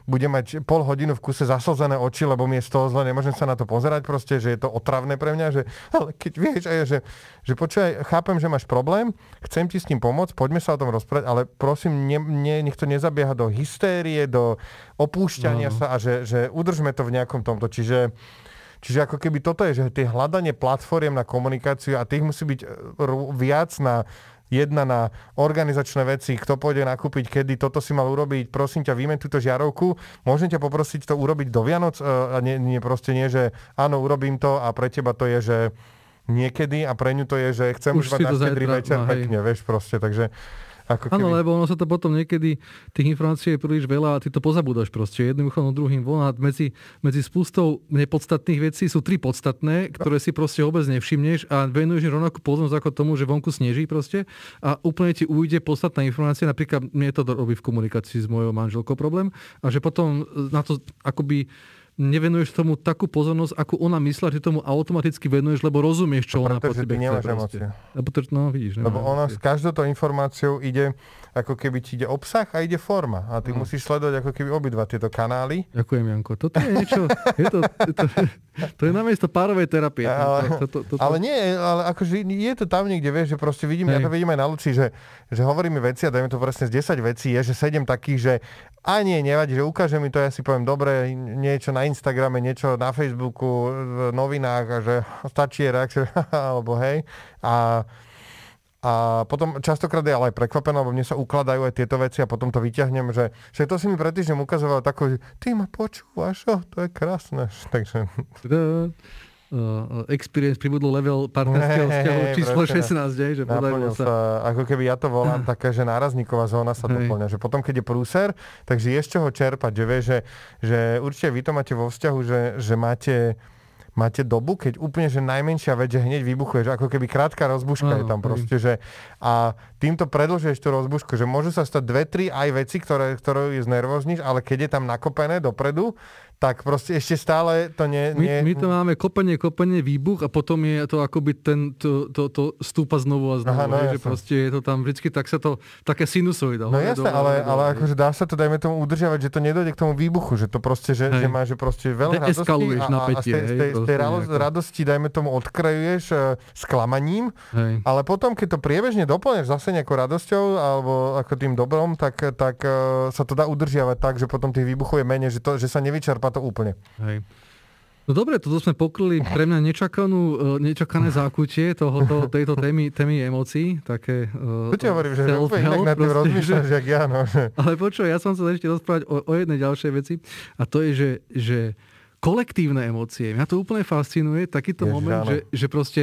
bude mať pol hodinu v kuse zaslzené oči, lebo mi je z toho zle, nemôžem sa na to pozerať proste, že je to otravné pre mňa, že ale keď vieš, aj, že, že počúvaj, chápem, že máš problém, chcem ti s tým pomôcť, poďme sa o tom rozprávať, ale prosím, ne, ne, nech to nezabieha do hystérie, do opúšťania no. sa a že, že udržme to v nejakom tomto. Čiže Čiže ako keby toto je, že tie hľadanie platformiem na komunikáciu a tých musí byť eh, viac na jedna na organizačné veci, kto pôjde nakúpiť, kedy toto si mal urobiť, prosím ťa, vymen túto žiarovku, môžem ťa poprosiť to urobiť do Vianoc e, a nie, nie proste nie, že áno, urobím to a pre teba to je, že niekedy a pre ňu to je, že chcem už, už mať na večer no, pekne, vieš proste, takže ako keby... Áno, lebo ono sa to potom niekedy, tých informácií je príliš veľa a ty to pozabúdaš proste. Jedným uchom druhým von a medzi, medzi spústou nepodstatných vecí sú tri podstatné, ktoré si proste vôbec nevšimneš a venuješ rovnakú pozornosť ako tomu, že vonku sneží proste a úplne ti ujde podstatná informácia. Napríklad mne to robí v komunikácii s mojou manželkou problém a že potom na to akoby nevenuješ tomu takú pozornosť, ako ona myslela, že tomu automaticky venuješ, lebo rozumieš, čo ona po tebe chce. Lebo to, no, vidíš, lebo ona s každou informáciou ide ako keby ti ide obsah a ide forma. A ty no. musíš sledovať ako keby obidva tieto kanály. Ďakujem, Janko. Toto je niečo, je to, je to, to je namiesto párovej terapie. Ale, to, to, to, to, ale nie, ale akože je to tam niekde, vieš, že proste vidím, Hej. ja to vidím aj na Luci, že, že hovoríme veci a dajme to presne z 10 vecí, je, že 7 takých, že a nie, nevadí, že ukáže mi to, ja si poviem, dobre, niečo na Instagrame, niečo na Facebooku, v novinách a že stačí reakcia, alebo hej. A a potom častokrát je ale aj prekvapená, lebo mne sa ukladajú aj tieto veci a potom to vyťahnem, že, že to si mi pred týždňom ukazoval tako, že ty ma počúvaš, oh, to je krásne. Takže... Uh, experience pribudol level partnerského vzťahu číslo 16, dej, že podarilo sa. sa. Ako keby ja to volám taká, že nárazníková zóna sa doplňa, že potom, keď je prúser, takže je z čoho čerpať, že vie, že, že určite vy to máte vo vzťahu, že, že máte máte dobu, keď úplne, že najmenšia vec, že hneď vybuchuje, že ako keby krátka rozbuška no, je tam proste, že a týmto predlžuješ tú rozbušku, že môžu sa stať dve, tri aj veci, ktoré, ktoré je znervozníš, ale keď je tam nakopené dopredu, tak proste ešte stále to nie... nie... My, my to máme kopenie, kopenie, výbuch a potom je to akoby ten, to, to, to stúpa znovu a znovu. Aha, no, že proste je to tam vždycky, tak sa to, také sinusoida. No jasné, ale, ale akože dá sa to, dajme tomu, udržiavať, že to nedojde k tomu výbuchu, že to proste, že, že má, že proste veľa radosti a, napätie, a, z tej, hej, z tej, z tej radosti, dajme tomu, odkrajuješ uh, sklamaním, hej. ale potom, keď to priebežne doplňaš zase nejakou radosťou alebo ako tým dobrom, tak, tak uh, sa to dá udržiavať tak, že potom tých výbuchov je menej, že, to, že sa nevyčerpá to úplne. Hej. No dobre, toto sme pokryli pre mňa nečakanú, e, nečakané zákutie tohoto, tejto témy, témy emócií. Také, uh, ti hovorím, že úplne inak na tým rozmýšľaš, jak ja. No. Ale počuj, ja som sa ešte rozprávať o, o jednej ďalšej veci a to je, že, že kolektívne emócie. Mňa to úplne fascinuje, takýto Jež, moment, že, že proste,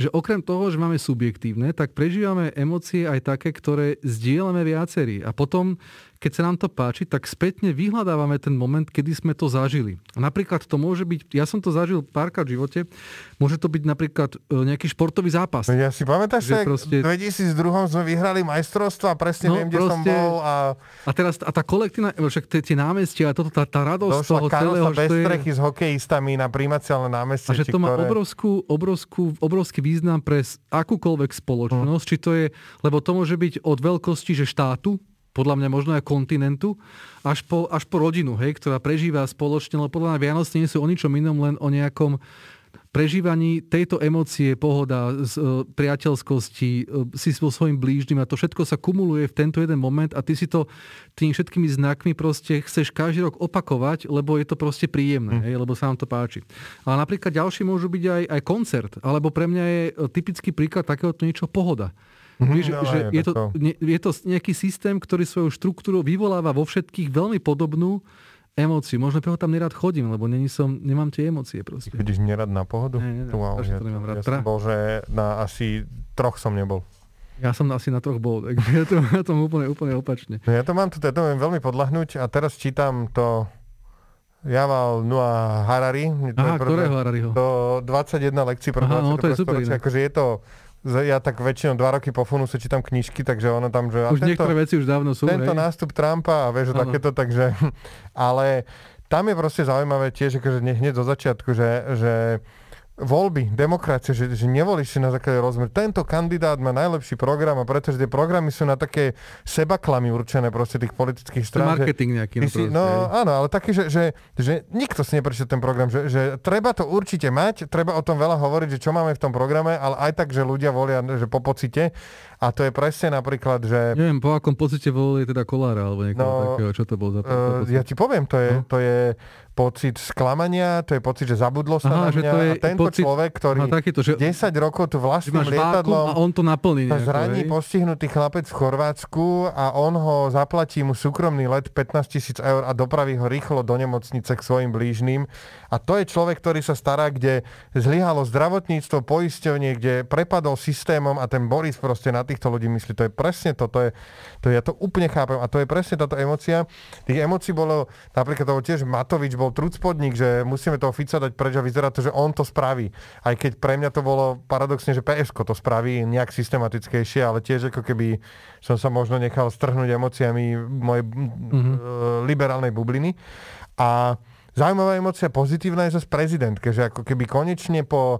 že okrem toho, že máme subjektívne, tak prežívame emócie aj také, ktoré zdieľame viacerí. A potom keď sa nám to páči, tak spätne vyhľadávame ten moment, kedy sme to zažili. A napríklad to môže byť, ja som to zažil párkrát v živote, môže to byť napríklad e, nejaký športový zápas. Ja si pamätáš, že proste... v 2002 sme vyhrali majstrovstvo a presne no, viem, kde proste... som bol. A... a teraz a tá kolektívna, však tie, tie námestia a toto, tá, tá radosť Došla toho celého. strechy je... s hokejistami na primaciálne námestie. A že to má ktoré... obrovskú, obrovskú, obrovský význam pre akúkoľvek spoločnosť, hm. či to je, lebo to môže byť od veľkosti, že štátu, podľa mňa možno aj kontinentu, až po, až po rodinu, hej, ktorá prežíva spoločne, lebo podľa mňa Vianoce nie sú o ničom inom, len o nejakom prežívaní tejto emócie, pohoda, z, e, priateľskosti, e, si so svojím blížnym a to všetko sa kumuluje v tento jeden moment a ty si to tými všetkými znakmi proste chceš každý rok opakovať, lebo je to proste príjemné, mm. hej, lebo sa nám to páči. Ale napríklad ďalší môžu byť aj, aj koncert, alebo pre mňa je e, typický príklad takéhoto niečo pohoda. Mm-hmm, Víš, no, že je, to, ne, je to nejaký systém, ktorý svojou štruktúrou vyvoláva vo všetkých veľmi podobnú emóciu. Možno preto tam nerad chodím, lebo není som, nemám tie emócie proste. Chodíš nerad na pohodu? Nie, nie, wow, ja, to nemám rád. Ja som bol, že na asi troch som nebol. Ja som asi na troch bol, tak ja to, ja to úplne, úplne opačne. No ja to mám tu, ja to viem veľmi podľahnúť a teraz čítam to Javal Noa Harari. Aha, ktorého Harariho? Do 21 lekcií pre Aha, no, to je super. Akože je to ja tak väčšinou dva roky po funuse čítam knižky, takže ono tam, že... Už tento, niektoré veci už dávno sú, Tento hej? nástup Trumpa a vieš, takéto, takže... Ale tam je proste zaujímavé tiež, akože hneď zo začiatku, že, že voľby, demokracie, že, že nevolíš si na základe rozmer. Tento kandidát má najlepší program a pretože tie programy sú na také sebaklamy určené proste tých politických strán. marketing nejaký. No, si, no áno, ale taký, že, že, že nikto si neprečíta ten program, že, že treba to určite mať, treba o tom veľa hovoriť, že čo máme v tom programe, ale aj tak, že ľudia volia že po pocite. A to je presne napríklad, že... Neviem, po akom pocite volili teda Kolára, alebo niekoho no, takého, čo to bol za uh, Ja ti poviem, to je, no? to je pocit sklamania, to je pocit, že zabudlo sa Aha, na mňa. Že to je a tento pocit, človek, ktorý no, takýto, že 10 rokov tu vlastným lietadlom a on to naplní. Nejako, zraní hej. postihnutý chlapec v Chorvátsku a on ho zaplatí mu súkromný let 15 tisíc eur a dopraví ho rýchlo do nemocnice k svojim blížným. A to je človek, ktorý sa stará, kde zlyhalo zdravotníctvo, poisťovnie, kde prepadol systémom a ten Boris proste na týchto ľudí myslí. To je presne to, to je, to ja to úplne chápem. A to je presne táto emocia. Tých emócií bolo, napríklad toho tiež Matovič bol trucpodník, že musíme toho Fica dať preč a vyzerá to, že on to spraví. Aj keď pre mňa to bolo paradoxne, že PSK to spraví nejak systematickejšie, ale tiež ako keby som sa možno nechal strhnúť emóciami mojej mm-hmm. liberálnej bubliny. A zaujímavá emocia pozitívna je zase prezidentke, že ako keby konečne po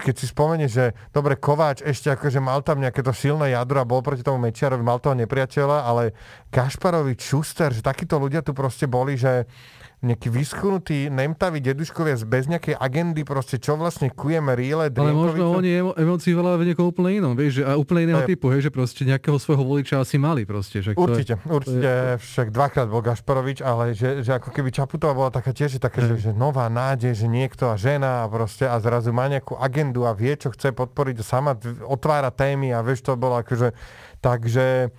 keď si spomenieš, že dobre, Kováč ešte akože mal tam nejaké to silné jadro a bol proti tomu Mečiarovi, mal toho nepriateľa, ale Gašparovi, Schuster, že takíto ľudia tu proste boli, že nejaký vyschnutí, nemtaví deduškovia bez nejakej agendy, proste čo vlastne kujeme ríle, Ale možno oni emo- emócií veľa v niekom úplne inom, vieš, že, a úplne iného je... typu, hej, že proste nejakého svojho voliča asi mali proste. Že určite, je, určite, je... však dvakrát bol Gašparovič, ale že, že ako keby Čaputová bola taká tiež taká, že, že nová nádej, že niekto a žena a proste a zrazu má nejakú agendu a vie, čo chce podporiť a sama otvára témy a vieš, to bolo akože, takže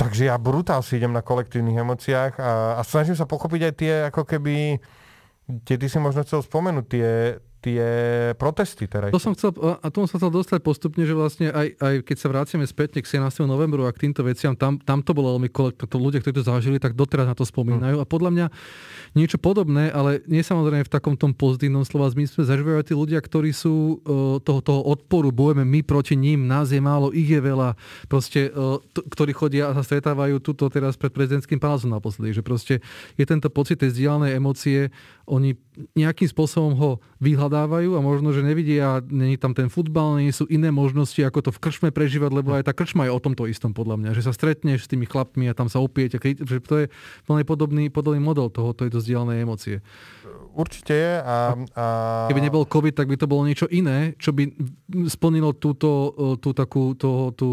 Takže ja brutál si idem na kolektívnych emóciách a, a snažím sa pochopiť aj tie, ako keby, tie ty si možno chcel spomenúť, tie, tie protesty teraz. To som chcel, a tomu som chcel dostať postupne, že vlastne aj, aj keď sa vrátime späť k 17. novembru a k týmto veciam, tam, tam to bolo veľmi kolektívne, to ľudia, ktorí to zažili, tak doteraz na to spomínajú. Hmm. A podľa mňa niečo podobné, ale nie samozrejme v takom tom pozitívnom slova zmysle, zažívajú tí ľudia, ktorí sú uh, toho, toho odporu, bojeme my proti ním, nás je málo, ich je veľa, proste, uh, t- ktorí chodia a sa stretávajú tuto teraz pred prezidentským palácom naposledy, že proste je tento pocit tej zdieľanej emócie, oni nejakým spôsobom ho vyhľadávajú a možno, že nevidia, není tam ten futbal, nie sú iné možnosti, ako to v krčme prežívať, lebo aj tá krčma je o tomto istom podľa mňa, že sa stretneš s tými chlapmi a tam sa opiete, že to je veľmi podobný, podobný model toho, to je zdieľanej emócie. Určite je. A, a... Keby nebol COVID, tak by to bolo niečo iné, čo by splnilo túto, tú takú, to, tú,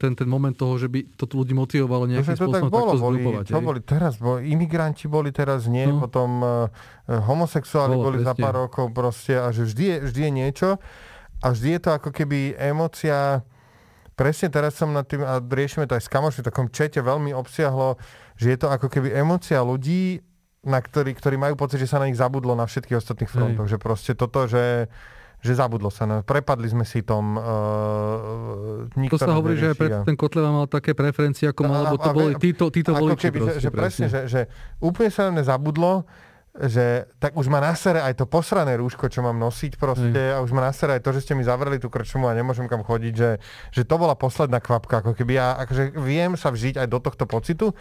ten, ten moment toho, že by to ľudí motivovalo nejakým to, spôsobom tak bolo, takto boli, Čo boli teraz? Bo imigranti boli teraz nie, no. potom uh, homosexuáli bolo, boli presne. za pár rokov proste a že vždy je, vždy je niečo a vždy je to ako keby emócia presne teraz som nad tým, a riešime to aj s kamošmi v takom čete veľmi obsiahlo, že je to ako keby emócia ľudí, na ktorý, ktorí majú pocit, že sa na nich zabudlo na všetkých ostatných frontoch. Hej. Že proste toto, že že zabudlo sa. No, prepadli sme si tom. Uh, to sa hovorí, že aj pre, ten Kotleva mal také preferencie, ako mal, lebo to boli títo, títo voliči. Keby, proste, že, presne, že, že úplne sa na zabudlo, že tak už ma nasere aj to posrané rúško, čo mám nosiť proste mm. a už ma nasere aj to, že ste mi zavreli tú krčmu a nemôžem kam chodiť, že, že to bola posledná kvapka, ako keby ja akože viem sa vžiť aj do tohto pocitu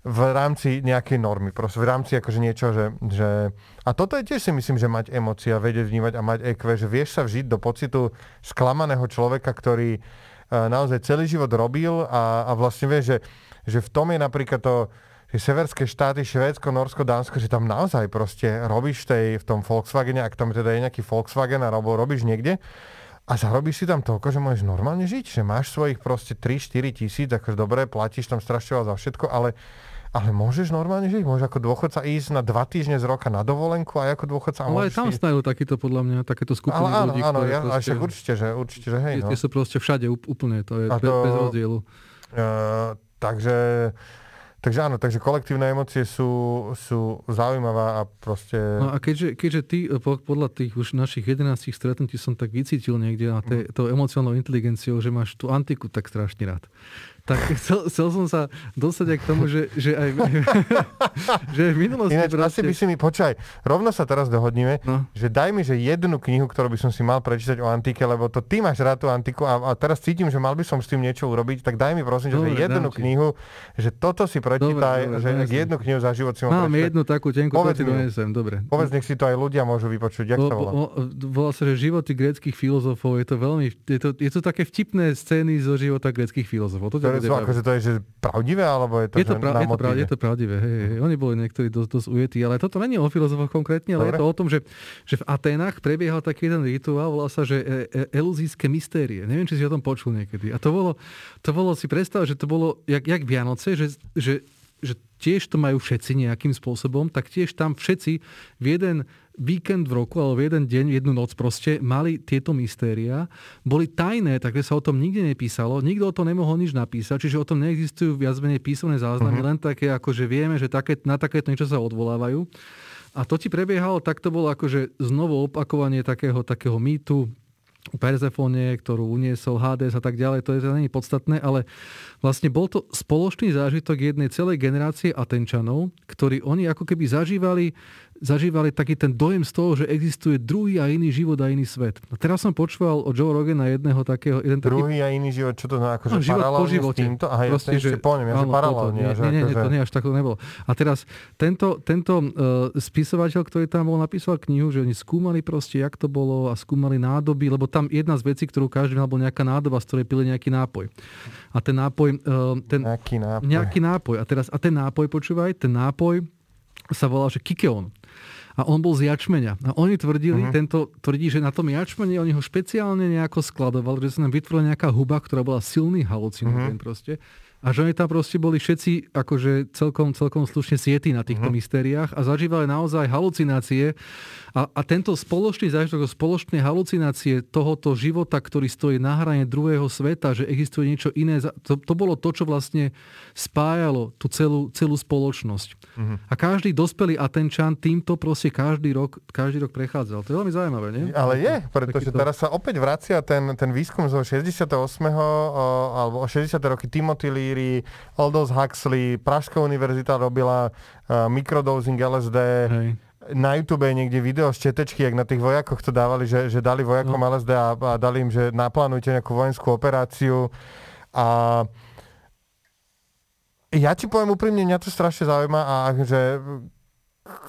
v rámci nejakej normy, proste v rámci akože niečo, že, že... A toto je tiež si myslím, že mať emócie a vedieť vnímať a mať EQ, že vieš sa vžiť do pocitu sklamaného človeka, ktorý uh, naozaj celý život robil a, a vlastne vieš, že, že v tom je napríklad to, že severské štáty, Švédsko, Norsko, Dánsko, že tam naozaj proste robíš tej, v tom Volkswagene, ak tam teda je nejaký Volkswagen a robo, robíš niekde, a zarobíš si tam toľko, že môžeš normálne žiť, že máš svojich proste 3-4 tisíc, akože dobre, platíš tam strašne za všetko, ale ale môžeš normálne žiť? Môžeš ako dôchodca ísť na dva týždne z roka na dovolenku a ako dôchodca... Ale aj tam snajú takýto podľa mňa, takéto skupiny ale áno, ľudí, áno, ja, proste, určite, že, určite, že hej. No. Tie sú proste všade úplne, to je to, bez rozdielu. Uh, takže Takže áno, takže kolektívne emócie sú, sú zaujímavé a proste... No a keďže, keďže ty podľa tých už našich 11 stretnutí som tak vycítil niekde na tej, mm. tou emocionálnou inteligenciou, že máš tú antiku tak strašne rád tak chcel, chcel som sa dostať aj k tomu, že, že aj že v minulosti Ináč, proste... asi by si mi, počaj, rovno sa teraz dohodníme, no. že daj mi, že jednu knihu, ktorú by som si mal prečítať o antike, lebo to ty máš rád tú antiku a, a teraz cítim, že mal by som s tým niečo urobiť, tak daj mi prosím, dobre, že jednu knihu, že toto si prečítaj, dobre, dobre, že jednu knihu za život si mám Mám prečítať. jednu takú tenku, povedz to ti donesem, dobre. Povedz, nech si to aj ľudia môžu vypočuť, jak sa volá? Volá sa, že životy greckých filozofov, je to veľmi, je to, je to také vtipné scény zo života greckých filozofov. To ktoré sú akože to je že pravdivé, alebo je to, je to, pra, je to, pra, je to pravdivé. Hej, hej. Oni boli niektorí dosť, dosť ujetí, ale toto není o filozofoch konkrétne, ale Dobre. je to o tom, že, že v Aténach prebiehal taký jeden rituál, volá sa, že e, e, eluzijské mystérie. Neviem, či si o tom počul niekedy. A to bolo, to bolo si predstav, že to bolo jak, jak Vianoce, že, že, že tiež to majú všetci nejakým spôsobom, tak tiež tam všetci v jeden víkend v roku, alebo v jeden deň, jednu noc proste mali tieto mystéria. Boli tajné, takže sa o tom nikde nepísalo. Nikto o tom nemohol nič napísať, čiže o tom neexistujú viac menej písomné záznamy, uh-huh. len také, ako že vieme, že také, na takéto niečo sa odvolávajú. A to ti prebiehalo, tak to bolo akože znovu opakovanie takého, takého mýtu, Perzefone, ktorú uniesol Hades a tak ďalej, to je to není podstatné, ale vlastne bol to spoločný zážitok jednej celej generácie Atenčanov, ktorí oni ako keby zažívali zažívali taký ten dojem z toho, že existuje druhý a iný život a iný svet. A teraz som počúval od Joe Rogana jedného takého... Jeden taký... Druhý a iný život, čo to znamená? Akože no, život po živote. s týmto? Aha, Proste, ja že, poňme, ja, áno, paralelne. Nie, nie, nie, nie, to nie, až takto nebolo. A teraz tento, tento uh, spisovateľ, ktorý tam bol, napísal knihu, že oni skúmali proste, jak to bolo a skúmali nádoby, lebo tam jedna z vecí, ktorú každý mal, bol nejaká nádoba, z ktorej pili nejaký nápoj. A ten nápoj... Uh, ten, nejaký nápoj. Nejaký nápoj. A teraz, a ten nápoj, počúvaj, ten nápoj sa volal, že Kikeon a on bol z jačmeňa. A oni tvrdili, uh-huh. tento tvrdí, že na tom jačmene oni ho špeciálne nejako skladovali, že sa nám vytvorila nejaká huba, ktorá bola silný halucinogén uh-huh. proste. A že oni tam proste boli všetci akože celkom, celkom slušne sietí na týchto uh-huh. mystériách a zažívali naozaj halucinácie. A, a tento spoločný zážitok, spoločné halucinácie tohoto života, ktorý stojí na hrane druhého sveta, že existuje niečo iné, to, to bolo to, čo vlastne spájalo tú celú, celú spoločnosť. Uh-huh. A každý dospelý Atenčan týmto proste každý rok, každý rok prechádzal. To je veľmi zaujímavé, nie? Ale je, pretože teraz sa opäť vracia ten, ten výskum zo 68. alebo o 60. roky Timothy Lee Cleary, Aldous Huxley, Pražská univerzita robila uh, mikrodosing LSD. Hej. Na YouTube je niekde video z četečky, jak na tých vojakoch to dávali, že, že dali vojakom no. LSD a, a dali im, že naplánujte nejakú vojenskú operáciu. A ja ti poviem úprimne, mňa to strašne zaujíma a že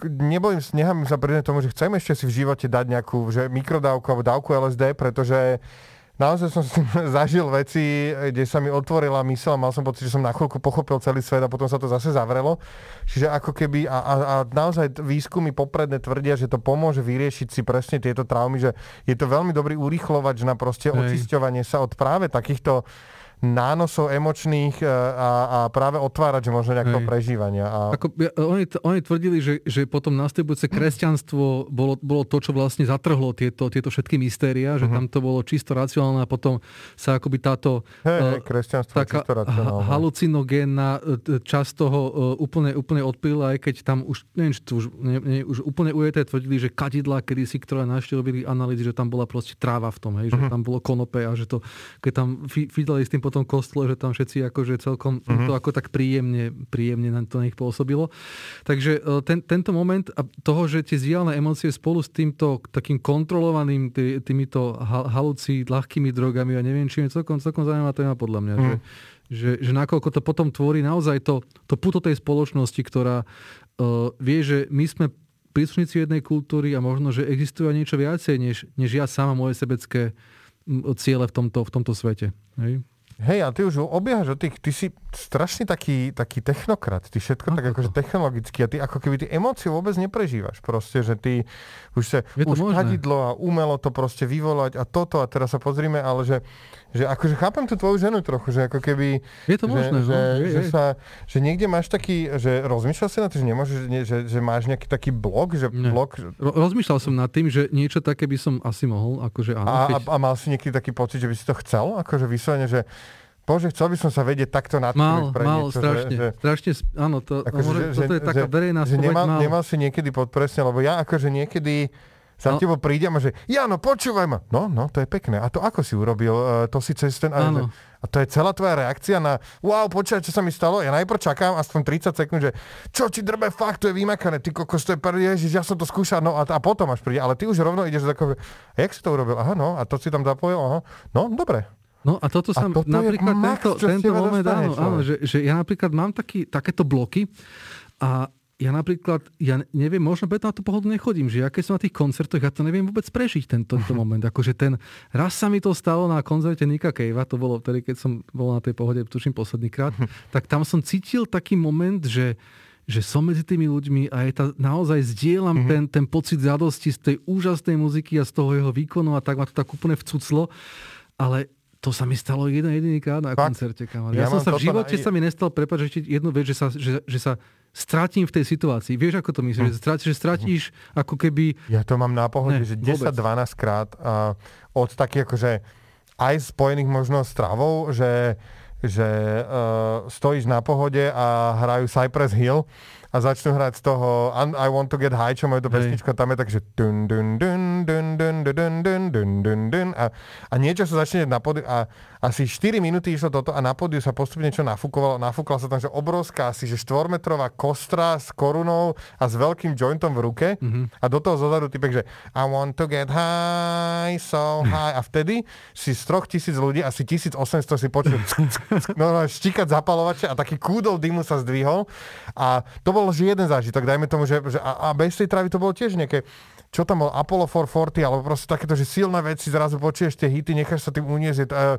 nebojím, nechám sa priznať tomu, že chcem ešte si v živote dať nejakú že mikrodávku alebo dávku LSD, pretože naozaj som s tým zažil veci, kde sa mi otvorila mysel a mal som pocit, že som na chvíľku pochopil celý svet a potom sa to zase zavrelo. Čiže ako keby, a, a, a naozaj výskumy popredne tvrdia, že to pomôže vyriešiť si presne tieto traumy, že je to veľmi dobrý urýchlovač na proste Hej. očisťovanie sa od práve takýchto nánosov emočných e, a, a práve otvárať, že možno nejakého prežívania. A... Ako, oni, oni tvrdili, že, že potom nastupujúce kresťanstvo bolo, bolo to, čo vlastne zatrhlo tieto, tieto všetky mystéria, že uh-huh. tam to bolo čisto racionálne a potom sa akoby táto hey, uh, taká halucinogénna časť toho uh, úplne, úplne odpila, aj keď tam už, neviem, či už, ne, ne, už úplne ujeté tvrdili, že kadidla kedysi, ktoré našli, robili analýzy, že tam bola proste tráva v tom, hej, uh-huh. že mhm. tam bolo konope a že to, keď tam fidali s tým potom kostole, že tam všetci akože celkom uh-huh. to ako tak príjemne, príjemne na to nech pôsobilo. Takže e, ten, tento moment a toho, že tie zdialné emócie spolu s týmto takým kontrolovaným tý, týmito halucí, ľahkými drogami a neviem čím, je celkom, celkom zaujímavá téma podľa mňa. Uh-huh. Že, že, že nakoľko to potom tvorí naozaj to, to puto tej spoločnosti, ktorá uh, vie, že my sme príslušníci jednej kultúry a možno, že existuje niečo viacej, než, než ja sama moje sebecké ciele v tomto, v tomto svete. Hej? Hej, a ty už obiehaš o tých, ty si strašne taký, taký technokrat, ty všetko no, tak akože technologicky a ty ako keby ty emócie vôbec neprežívaš. Proste, že ty už sa, už kadidlo a umelo to proste vyvolať a toto a teraz sa pozrime, ale že že akože chápem tú tvoju ženu trochu, že ako keby... Je to možné, že, no? že, je, Sa, že niekde máš taký, že rozmýšľal si na to, že nemôžeš, nie, že, že máš nejaký taký blok, že ne. blok... Ro, rozmýšľal som nad tým, že niečo také by som asi mohol, akože áno. A, keď... a, a mal si niekedy taký pocit, že by si to chcel, akože vyslovene, že Bože, chcel by som sa vedieť takto nad Mal, pre mal, niečo, strašne, že, strašne, áno, to, ako, že, toto je taká verejná že nemal, mal. nemal si niekedy podpresne, lebo ja akože niekedy za no. tebou prídem a že Jano, počúvaj ma. No, no, to je pekné. A to ako si urobil? Uh, to si cez ten... A, a to je celá tvoja reakcia na wow, počúvaj, čo sa mi stalo? Ja najprv čakám aspoň 30 sekúnd, že čo ti drbe, fakt, to je vymakané, ty kokos, to je per, ježiš, ja som to skúšal, no a, a potom až príde. Ale ty už rovno ideš takové, jak si to urobil? Aha, no, a to si tam zapojil, aha. No, dobre, No a toto sa napríklad max, tento, tento moment, áno, áno že, že ja napríklad mám taký, takéto bloky a ja napríklad, ja neviem, možno preto na tú pohodu nechodím, že ja keď som na tých koncertoch, ja to neviem vôbec prežiť tento, tento moment. Akože ten, raz sa mi to stalo na koncerte Nika Kejva, to bolo vtedy, keď som bol na tej pohode, tuším posledný krát, tak tam som cítil taký moment, že že som medzi tými ľuďmi a je tá, naozaj zdieľam mm-hmm. ten, ten pocit radosti z tej úžasnej muziky a z toho jeho výkonu a tak ma to tak úplne vcuclo. Ale to sa mi stalo jeden jediný krát na Fakt? koncerte. Kamarát. Ja, ja som sa v živote na... sa mi nestal, prepáč, ešte jednu vec, že sa, že, že sa stratím v tej situácii. Vieš, ako to myslíš? Hm. Že, stratíš, že stratíš ako keby... Ja to mám na pohode, ne, že 10-12 krát uh, od takých akože aj spojených možno stravou, že, že uh, stojíš na pohode a hrajú Cypress Hill a začnú hrať z toho I Want to Get High, čo majú to pesnička, tam je tak, že dun, dun, dun, dun, dun, dun, dun, dun, dun, dun, dun, a, a niečo sa začne na pod, a asi 4 minúty išlo toto a na podiu sa postupne niečo nafúkovalo. Nafúkala sa tam, že obrovská, asi že štvormetrová kostra s korunou a s veľkým jointom v ruke mm-hmm. a do toho zozadu typek, že I want to get high, so high. A vtedy si z troch tisíc ľudí, asi 1800 si počul no, štíkať zapalovače a taký kúdol dymu sa zdvihol. A to bol že jeden zážitok, dajme tomu, že, že a, a bez tej travy to bolo tiež nejaké čo tam bol, Apollo 440, alebo proste takéto, že silné veci, zrazu počuješ tie hity, necháš sa tým uniesť. Uh,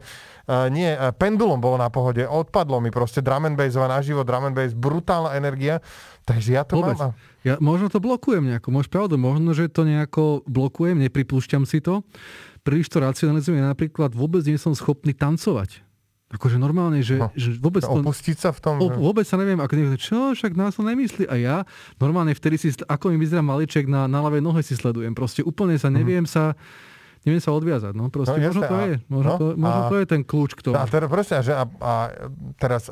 uh, nie, uh, pendulum bolo na pohode, odpadlo mi proste drum and bassová naživo, drum and bass, brutálna energia, takže ja to Vôbec. mám. Ja možno to blokujem nejako, máš pravdu, možno, že to nejako blokujem, nepripúšťam si to. Príliš to racionalizujem, ja napríklad vôbec nie som schopný tancovať. Akože normálne, že, no, že vôbec to... Opustiť sa v tom. O, vôbec sa neviem, ako niekto, čo, však nás to nemyslí. A ja normálne vtedy si, ako mi vyzerá maliček na, na ľavej nohe si sledujem. Proste úplne sa mhm. neviem mm. sa neviem sa odviazať. No, proste, no, možno to a, je. Možno, no, to, možno a, to je ten kľúč k tomu. A teraz, proste, že a, a teraz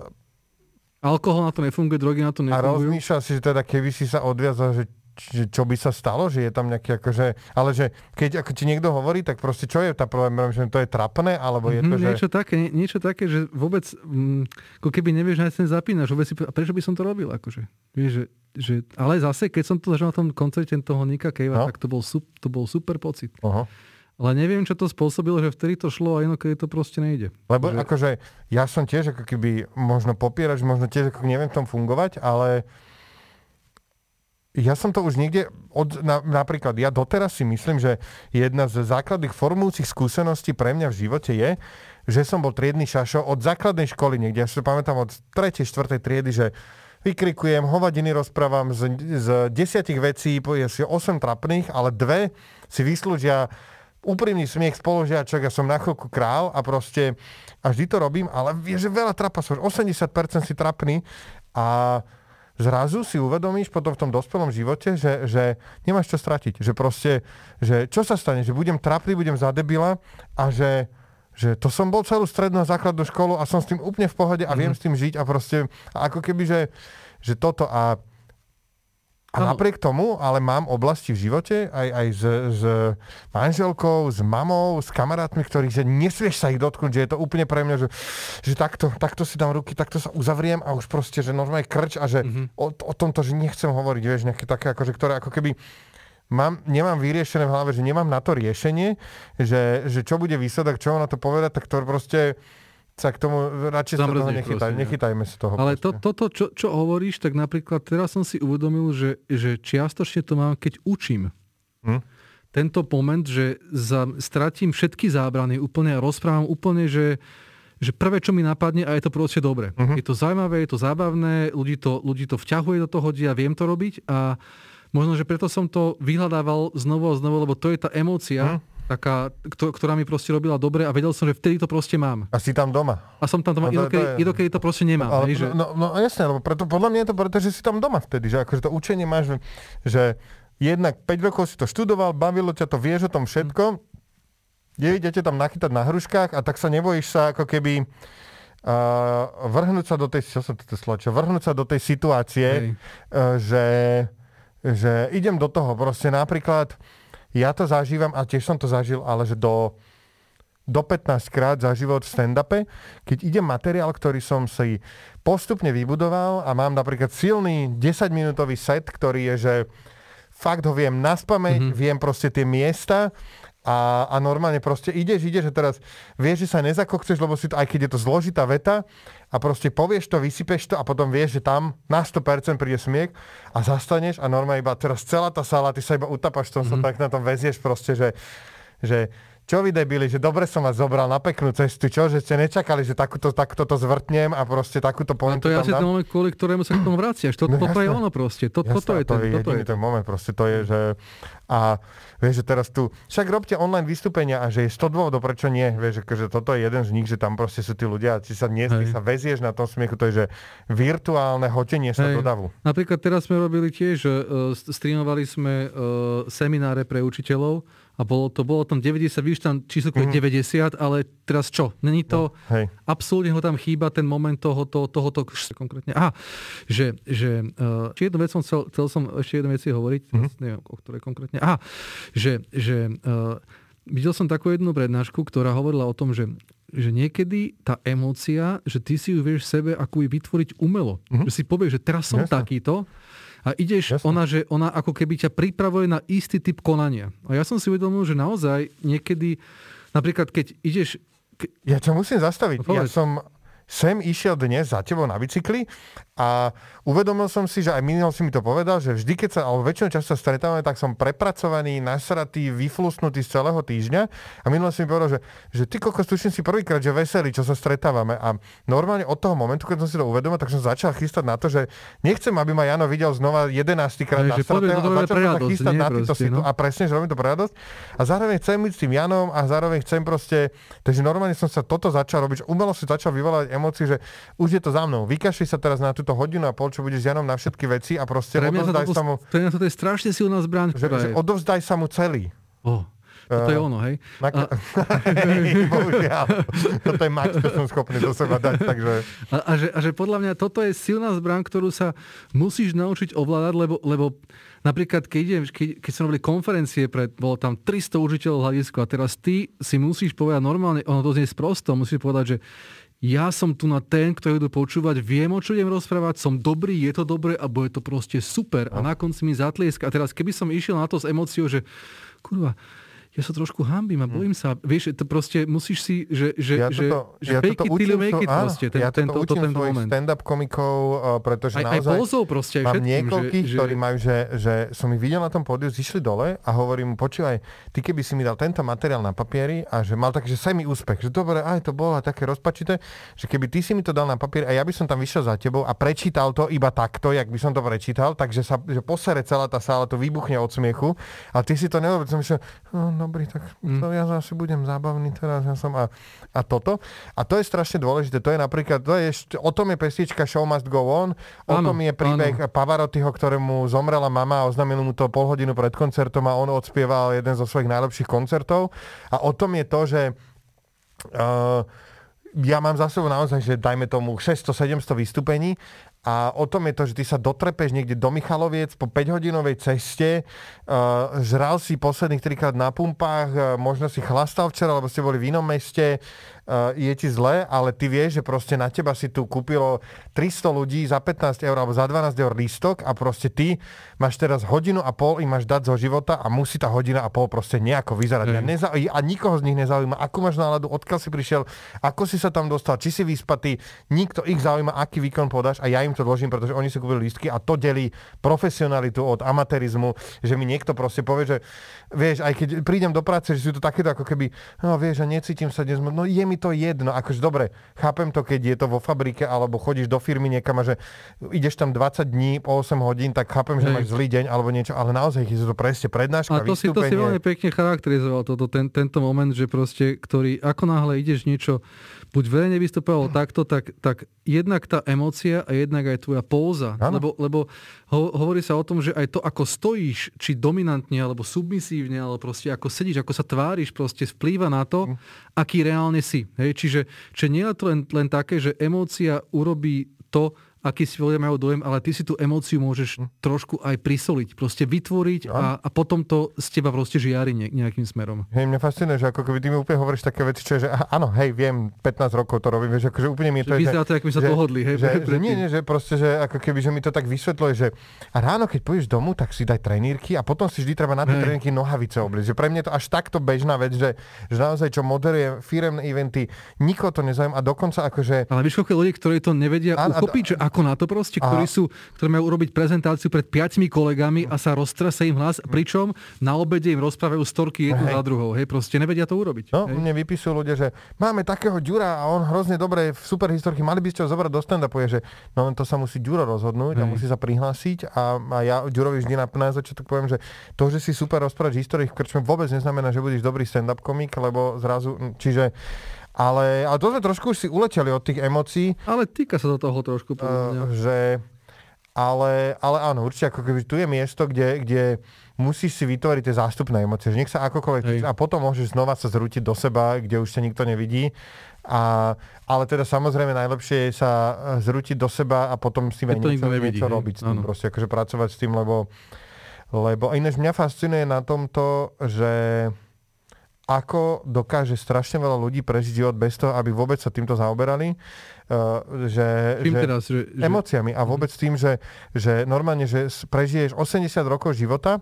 Alkohol na to nefunguje, drogy na to nefungujú. A rozmýšľal si, že teda keby si sa odviazal, že že čo by sa stalo, že je tam nejaký akože, ale že keď ako ti niekto hovorí, tak proste čo je tá problém, že to je trapné, alebo je to, mm, že... Niečo také, niečo také, že vôbec, mm, ako keby nevieš nájsť ten zapínač, vôbec si, a prečo by som to robil, akože, vieš, že, že, ale zase, keď som to zažil na tom koncerte toho Nika Cavea, no. tak to bol, to bol super pocit. Uh-huh. Ale neviem, čo to spôsobilo, že vtedy to šlo a inokedy to proste nejde. Lebo že... akože ja som tiež ako keby možno popierač, možno tiež ako neviem v tom fungovať, ale ja som to už niekde, od, na, napríklad ja doteraz si myslím, že jedna z základných formujúcich skúseností pre mňa v živote je, že som bol triedny šašo od základnej školy niekde. Ja si to pamätám od 3. 4. triedy, že vykrikujem, hovadiny rozprávam z, z desiatich vecí, je si 8 trapných, ale dve si vyslúžia úprimný smiech spolužiačok, ja som na chvíľku král a proste a vždy to robím, ale vieš, že veľa trapasov, 80% si trapný a zrazu si uvedomíš potom v tom dospelom živote, že, že nemáš čo stratiť. Že proste, že čo sa stane, že budem trapný, budem za debila a že, že to som bol celú strednú a základnú školu a som s tým úplne v pohode a viem mm. s tým žiť a proste ako keby, že, že toto a a no. napriek tomu, ale mám oblasti v živote, aj, aj s, s manželkou, s mamou, s kamarátmi, ktorí, že nesvieš sa ich dotknúť, že je to úplne pre mňa, že, že takto, takto si dám ruky, takto sa uzavriem a už proste, že normálne krč a že mm-hmm. o, o tomto, že nechcem hovoriť, vieš, nejaké také, akože, ktoré ako keby mám, nemám vyriešené v hlave, že nemám na to riešenie, že, že čo bude výsledok, čo mám na to povedať, tak to proste sa k tomu radšej sa toho nechytaj, nechytajme sa toho. Ale to, toto, čo, čo hovoríš, tak napríklad teraz som si uvedomil, že, že čiastočne to mám, keď učím. Hm? Tento moment, že za, stratím všetky zábrany úplne a rozprávam úplne, že, že prvé, čo mi napadne a je to proste dobre. Uh-huh. Je to zaujímavé, je to zábavné, ľudí to, ľudí to vťahuje do toho, ja viem to robiť a možno, že preto som to vyhľadával znovu a znovu, lebo to je tá emócia, uh-huh taká, ktorá mi proste robila dobre a vedel som, že vtedy to proste mám. A si tam doma. A som tam doma, no, inokedy, to, je... to proste nemám. Ale, hej, že... no, no, jasne, lebo preto, podľa mňa je to preto, že si tam doma vtedy, že akože to učenie máš, že, že jednak 5 rokov si to študoval, bavilo ťa to, vieš o tom všetko, idete tam nachytať na hruškách a tak sa nebojíš sa ako keby uh, vrhnúť sa do tej, čo som to sločil, vrhnúť sa do tej situácie, uh, že, že idem do toho, proste napríklad ja to zažívam, a tiež som to zažil, ale že do, do 15 krát za život v stand-upe, keď ide materiál, ktorý som si postupne vybudoval a mám napríklad silný 10-minútový set, ktorý je, že fakt ho viem naspamäť, mm-hmm. viem proste tie miesta a, a normálne proste ideš, ideš a teraz vieš, že sa nezakokceš, lebo si to, aj keď je to zložitá veta a proste povieš to, vysypeš to a potom vieš, že tam na 100% príde smiech a zastaneš a normálne iba teraz celá tá sala, ty sa iba utapaš, tom mm-hmm. sa tak na tom vezieš proste, že, že čo vy debili, že dobre som vás zobral na peknú cestu, čo, že ste nečakali, že takúto, takto to zvrtnem a proste takúto pointu To je asi ten moment, kvôli ktorému sa k tomu vraciaš. To, no, toto je ono proste. To, jasne, toto je to ten, je toto je ten moment proste. To je, že... A vieš, že teraz tu... Však robte online vystúpenia a že je 100 dôvodov, prečo nie. Vieš, že toto je jeden z nich, že tam proste sú tí ľudia a si sa, nie, sa vezieš na tom smiechu. To je, že virtuálne hotenie sa do davu. Napríklad teraz sme robili tiež, uh, streamovali sme uh, semináre pre učiteľov a bolo to, bolo tam 90, vidíš tam číslo mm. 90, ale teraz čo? Není to, no, hej. absolútne ho tam chýba ten moment tohoto, tohoto konkrétne. Aha, že, že uh, jednu vec som chcel, chcel som ešte jednu veci hovoriť, mm. neviem, o ktorej konkrétne. Aha, že, že uh, videl som takú jednu prednášku, ktorá hovorila o tom, že že niekedy tá emócia, že ty si ju vieš sebe ako vytvoriť umelo. Mm-hmm. Že si povieš, že teraz som Jasne. takýto a ideš, Jasne. ona, že ona ako keby ťa pripravuje na istý typ konania. A ja som si uvedomil, že naozaj niekedy, napríklad keď ideš... Ke... Ja ťa musím zastaviť. No, ja som sem išiel dnes za tebou na bicykli a uvedomil som si, že aj minul si mi to povedal, že vždy, keď sa, alebo väčšinou času sa stretávame, tak som prepracovaný, nasratý, vyflusnutý z celého týždňa. A minul si mi povedal, že, že ty kokos, tuším si prvýkrát, že veselý, čo sa stretávame. A normálne od toho momentu, keď som si to uvedomil, tak som začal chystať na to, že nechcem, aby ma Jano videl znova 11 krát na nasratého a začal sa chystať na týto proste, no? a presne, že robím to pre radosť. A zároveň chcem byť s tým Janom a zároveň chcem proste, takže normálne som sa toto začal robiť, umelo si začal vyvolať emócie, že už je to za mnou. Vykašli sa teraz na túto hodinu a pol, čo budeš Janom na všetky veci a proste odovzdaj sa mu... To je, to je strašne silná zbraň, že, že odovzdaj sa mu celý. Oh. To je ono, hej? Na... A... Bohužiaľ. Toto je mať, čo som schopný do seba dať, takže... A, a, že, a že podľa mňa toto je silná zbraň, ktorú sa musíš naučiť ovládať, lebo, lebo napríklad keď, idem, keď, keď som robili konferencie, pre, bolo tam 300 užiteľov hľadisko a teraz ty si musíš povedať normálne, ono to znie sprosto, musíš povedať, že ja som tu na ten, kto idú počúvať, viem, o čo idem rozprávať, som dobrý, je to dobré a bude to proste super. A na konci mi zatlieska. A teraz, keby som išiel na to s emóciou, že kurva, ja sa trošku hambím a hm. bojím sa. Vieš, to proste musíš si, že, že, ja toto, že, ja fake it till you make it proste. Ten, ja tento, učím tento svojich moment. stand-up komikov, uh, pretože aj, naozaj... Aj pozov proste. Mám niekoľkých, že, ktorí že... majú, že, že som ich videl na tom pódiu, zišli dole a hovorím mu, počúvaj, ty keby si mi dal tento materiál na papieri a že mal tak, že sa mi úspech, že dobre, aj to bolo také rozpačité, že keby ty si mi to dal na papier a ja by som tam vyšiel za tebou a prečítal to iba takto, jak by som to prečítal, takže sa že posere celá tá sála, to vybuchne od smiechu a ty si to neurobil. Som myslel, no, dobrý, tak to ja asi budem zábavný teraz. Ja som a, a toto. A to je strašne dôležité. To je napríklad, to je, o tom je pesnička Show Must Go On, o ano, tom je príbeh ano. Pavarottiho, ktorému zomrela mama a oznámil mu to pol hodinu pred koncertom a on odspieval jeden zo svojich najlepších koncertov. A o tom je to, že uh, ja mám za sebou naozaj, že dajme tomu 600-700 vystúpení a o tom je to, že ty sa dotrepeš niekde do Michaloviec po 5-hodinovej ceste, uh, žral si posledných trikrát na pumpách, uh, možno si chlastal včera, lebo ste boli v inom meste, je ti zle, ale ty vieš, že proste na teba si tu kúpilo 300 ľudí za 15 eur alebo za 12 eur lístok a proste ty máš teraz hodinu a pol im máš dať zo života a musí tá hodina a pol proste nejako vyzerať. Mm. A, neza- a nikoho z nich nezaujíma, akú máš náladu, odkiaľ si prišiel, ako si sa tam dostal, či si vyspatý, nikto ich zaujíma, aký výkon podáš a ja im to dložím, pretože oni si kúpili lístky a to delí profesionalitu od amatérizmu, že mi niekto proste povie, že vieš, aj keď prídem do práce, že sú to takéto ako keby, no vieš, a necítim sa dnes, no je mi to jedno, akože dobre, chápem to, keď je to vo fabrike, alebo chodíš do firmy niekam a že ideš tam 20 dní po 8 hodín, tak chápem, že Hej. máš zlý deň alebo niečo, ale naozaj je to presne prednáška, A to si to si veľmi pekne charakterizoval, toto, ten, tento moment, že proste, ktorý, ako náhle ideš niečo buď verejne vystupoval takto, tak, tak jednak tá emócia a jednak aj tvoja póza. Lebo, lebo ho, hovorí sa o tom, že aj to, ako stojíš, či dominantne, alebo submisívne, alebo proste ako sedíš, ako sa tváriš, proste vplýva na to, mm. aký reálne si. Hej? Čiže, čiže nie je to len, len také, že emócia urobí to, aký si ľudia majú dojem, ale ty si tú emóciu môžeš hm. trošku aj prisoliť, proste vytvoriť a, a potom to z teba proste žiari ne, nejakým smerom. Hej, mňa fascinuje, že ako keby ty mi úplne hovoríš také veci, čo je, že áno, hej, viem, 15 rokov to robím, vieš, akože úplne mi to je... Vyzerá to, ako my sa dohodli, hej. Že, že, nie, nie, že proste, že ako keby, že mi to tak vysvetľuje, že a ráno, keď pôjdeš domu, tak si daj trenírky a potom si vždy treba na tie trenírky nohavice obliť. Že pre mňa je to až takto bežná vec, že, že naozaj, čo moderuje firemné eventy, nikoho to nezaujíma a dokonca akože... Ale víš, koľko ľudí, ktorí to nevedia a, uchopiť, a, že ako na to proste, ktorí, sú, ktorí majú urobiť prezentáciu pred piatimi kolegami a sa roztrase im hlas, pričom na obede im rozprávajú storky jednu hej. za druhou. Hej, proste nevedia to urobiť. No, hej. mne vypisujú ľudia, že máme takého Ďura a on hrozne dobre v super historky, mali by ste ho zobrať do stand že no len to sa musí Ďuro rozhodnúť hej. a musí sa prihlásiť a, a ja Ďurovi vždy na, na začiatok poviem, že to, že si super rozprávať histórii v krčme vôbec neznamená, že budeš dobrý stand-up komik, lebo zrazu, čiže ale, ale to sme trošku už si uleteli od tých emócií. Ale týka sa do toho trošku. Uh, že, ale, ale áno, určite ako keby tu je miesto, kde, kde musíš si vytvoriť tie zástupné emócie. Nech sa akokoľvek... Hej. A potom môžeš znova sa zrútiť do seba, kde už sa nikto nevidí. A, ale teda samozrejme najlepšie je sa zrútiť do seba a potom si niečo, nevidí, niečo robiť s tým. Proste akože pracovať s tým, lebo, lebo ináč mňa fascinuje na tomto, že ako dokáže strašne veľa ľudí prežiť život bez toho, aby vôbec sa týmto zaoberali. Uh, že, že, teraz, že, emóciami a vôbec tým, že, že normálne, že prežiješ 80 rokov života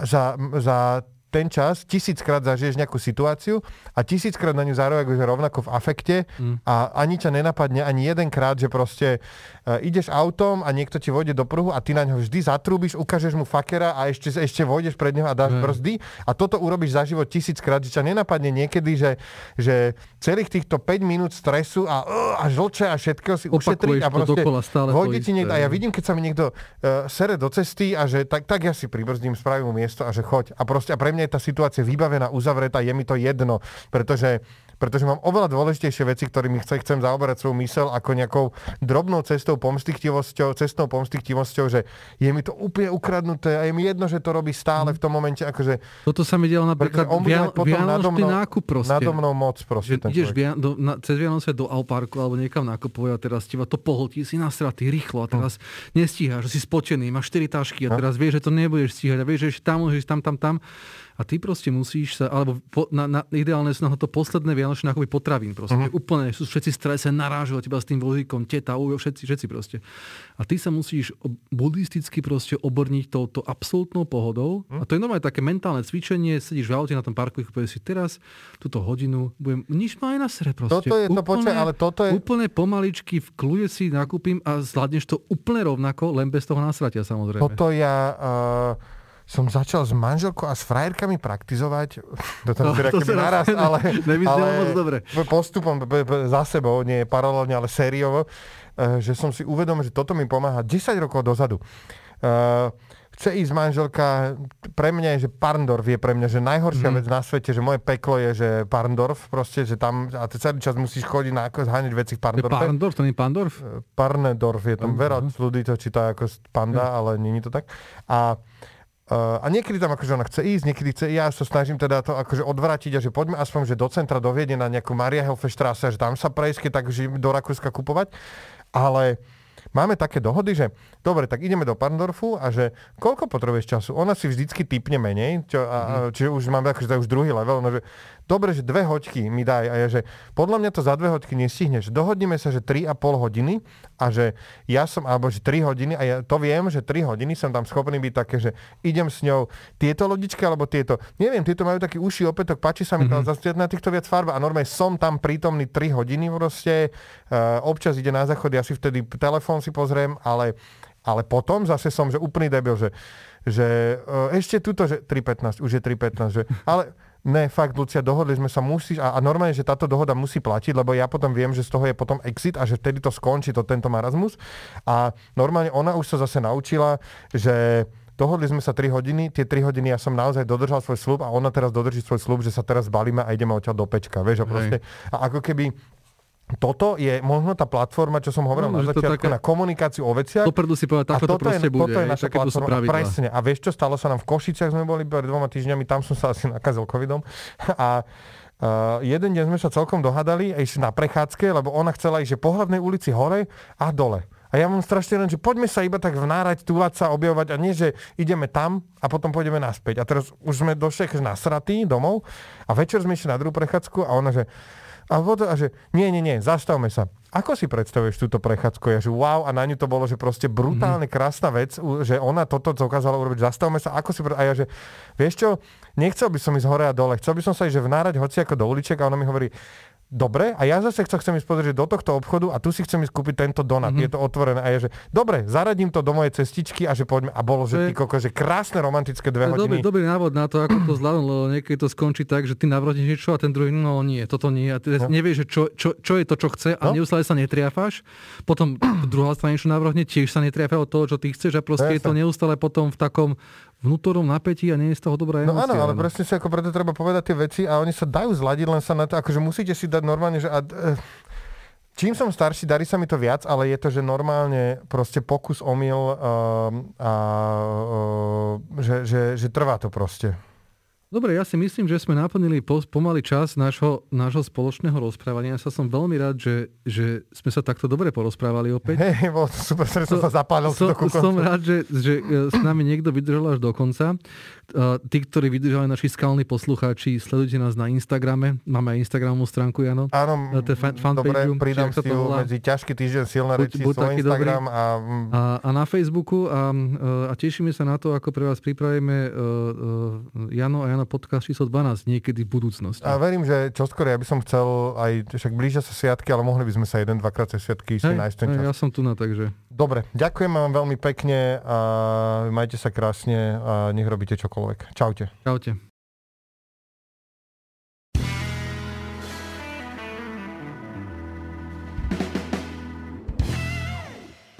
za, za ten čas tisíckrát zažiješ nejakú situáciu a tisíckrát na ňu zároveň rovnako v afekte mm. a ani ťa nenapadne ani jedenkrát, že proste uh, ideš autom a niekto ti vojde do pruhu a ty na ňo vždy zatrúbiš, ukážeš mu fakera a ešte, ešte vojdeš pred neho a dáš mm. brzdy a toto urobíš za život tisíckrát, že ťa nenapadne niekedy, že, že celých týchto 5 minút stresu a, uh, a žlče a všetkého si ušetriť a proste vojde ti niekto a ja vidím, keď sa mi niekto uh, sere do cesty a že tak, tak ja si pribrzdím, spravím mu miesto a že choď a proste a pre mňa je tá situácia vybavená, uzavretá, je mi to jedno, pretože pretože mám oveľa dôležitejšie veci, ktorými chcem, chcem zaoberať svoju mysel ako nejakou drobnou cestou pomstichtivosťou, cestnou pomstichtivosťou, že je mi to úplne ukradnuté a je mi jedno, že to robí stále v tom momente. Akože, Toto sa mi dialo napríklad via, vianočný nákup proste. Nado mnou moc proste. Že ideš via, do, na, cez Vianoce do Alparku alebo niekam nakupovať a teraz teba to pohltí, si nasratý rýchlo a teraz hm. nestíhaš, že si spočený, máš 4 tašky a teraz vieš, že to nebudeš stíhať a vieš, že tam môžeš tam, tam, tam a ty proste musíš sa, alebo po, na, na, ideálne sú na to posledné vianočné nákupy potravín proste. Uh-huh. Úplne sú všetci strese, narážajú teba s tým vozíkom, teta, ujo, všetci, všetci proste. A ty sa musíš buddhisticky proste oborniť touto absolútnou pohodou. Uh-huh. A to je normálne také mentálne cvičenie, sedíš v aute na tom parku povieš si teraz túto hodinu, budem, nič ma aj na sre proste. Toto je to, počkaj, ale toto je... Úplne pomaličky v kľude si nakúpim a zvládneš to úplne rovnako, len bez toho nasratia samozrejme. Toto ja... Uh som začal s manželkou a s frajerkami praktizovať, to tam no, to naraz, ale, ale moc dobre. postupom za sebou, nie paralelne, ale sériovo, eh, že som si uvedomil, že toto mi pomáha 10 rokov dozadu. Uh, chce ísť manželka, pre mňa je, že Parndorf je pre mňa, že najhoršia mm. vec na svete, že moje peklo je, že Parndorf, proste, že tam, a ty celý čas musíš chodiť na ako zháňať veci v Parndorfe. Je Parndorf, to nie je Pandorf? Parnedorf, je tam veľa ľudí to číta ako panda, ale není to tak. A Uh, a niekedy tam akože ona chce ísť, niekedy chce, ja sa snažím teda to akože odvrátiť a že poďme aspoň že do centra do Viedne na nejakú Maria Helfestrasse, že tam sa prejsť, keď tak že do Rakúska kupovať. Ale máme také dohody, že dobre, tak ideme do Parndorfu a že koľko potrebuješ času? Ona si vždycky typne menej, čo, a, mhm. čiže už máme akože už druhý level, no že dobre, že dve hoďky mi daj a ja, že podľa mňa to za dve hoďky nestihneš. Dohodneme sa, že 3,5 hodiny a že ja som, alebo že 3 hodiny a ja to viem, že 3 hodiny som tam schopný byť také, že idem s ňou tieto lodičky alebo tieto, neviem, tieto majú taký uši opätok, páči sa mi mm-hmm. to, zase na týchto viac farba a normálne som tam prítomný 3 hodiny proste, uh, občas ide na záchod, ja si vtedy telefón si pozriem, ale ale potom zase som, že úplný debil, že, že uh, ešte tuto, že 3.15, už je 3.15, že, ale ne, fakt, Lucia, dohodli sme sa, musíš, a, a normálne, že táto dohoda musí platiť, lebo ja potom viem, že z toho je potom exit a že vtedy to skončí, to tento marazmus. A normálne ona už sa zase naučila, že dohodli sme sa 3 hodiny, tie 3 hodiny ja som naozaj dodržal svoj slub a ona teraz dodrží svoj slub, že sa teraz balíme a ideme odtiaľ do pečka, vieš, a proste, a ako keby toto je možno tá platforma, čo som hovoril no, na začiatku, také... na komunikáciu o veciach. Dopredu si povedať, takto to proste je, bude. Toto je naša platforma. Presne. A vieš čo, stalo sa nám v Košiciach, sme boli pred dvoma týždňami, tam som sa asi nakazil covidom. A Uh, jeden deň sme sa celkom dohadali ísť na prechádzke, lebo ona chcela ísť že po hlavnej ulici hore a dole. A ja mám strašne len, že poďme sa iba tak vnárať, túvať sa, objavovať a nie, že ideme tam a potom pôjdeme naspäť. A teraz už sme došli nasratí domov a večer sme išli na druhú prechádzku a ona, že a, potom, a že nie, nie, nie, zastavme sa. Ako si predstavuješ túto prechádzku? Ja, že wow, a na ňu to bolo, že proste brutálne mhm. krásna vec, že ona toto dokázala urobiť, zastavme sa, ako si. A ja, že vieš čo, nechcel by som ísť hore a dole, chcel by som sa ísť, že vnárať hoci ako do uliček a ona mi hovorí, dobre, a ja zase chcem ísť pozrieť do tohto obchodu a tu si chcem ísť kúpiť tento donat, mm-hmm. je to otvorené a je, že dobre, zaradím to do mojej cestičky a že poďme, a bolo, že ty koko, že krásne romantické dve hodiny. Dobrý, dobrý návod na to, ako to zvládnuť, lebo niekedy to skončí tak, že ty navrhneš niečo a ten druhý, no nie, toto nie, a ty no. nevieš, že čo, čo, čo, je to, čo chce a no. neustále sa netriafáš, potom druhá strana niečo navrhne, tiež sa netriafa od toho, čo ty chceš a proste je to neustále potom v takom vnútornom napätí a nie je z toho dobrá emócia. No áno, ale presne si ako preto treba povedať tie veci a oni sa dajú zladiť, len sa na to, akože musíte si dať normálne, že a, e, čím som starší, darí sa mi to viac, ale je to, že normálne proste pokus, omyl uh, a uh, že, že, že trvá to proste. Dobre, ja si myslím, že sme naplnili pomaly čas nášho, nášho spoločného rozprávania. Ja sa som veľmi rád, že, že sme sa takto dobre porozprávali opäť. Hej, bol super, som so, sa zapálil. So, som rád, že, že e, s nami niekto vydržal až do konca. Tí, ktorí vydržali naši skalní poslucháči, sledujte nás na Instagrame. Máme aj Instagramovú stránku, Jano. Áno, fan, fan dobre, pridám si ju medzi ťažký týždeň silné reči, buď, buď Instagram. A... A, a na Facebooku a, a tešíme sa na to, ako pre vás pripravíme uh, uh, Jano a Jano podcast číslo 12 niekedy v budúcnosti. A verím, že čoskoro ja by som chcel aj, však blížia sa sviatky, ale mohli by sme sa jeden, dvakrát cez sviatky si nájsť ten čas. Ja som tu na, takže... Dobre, ďakujem vám veľmi pekne a majte sa krásne a nech robíte čokoľvek. Čaute. Čaute.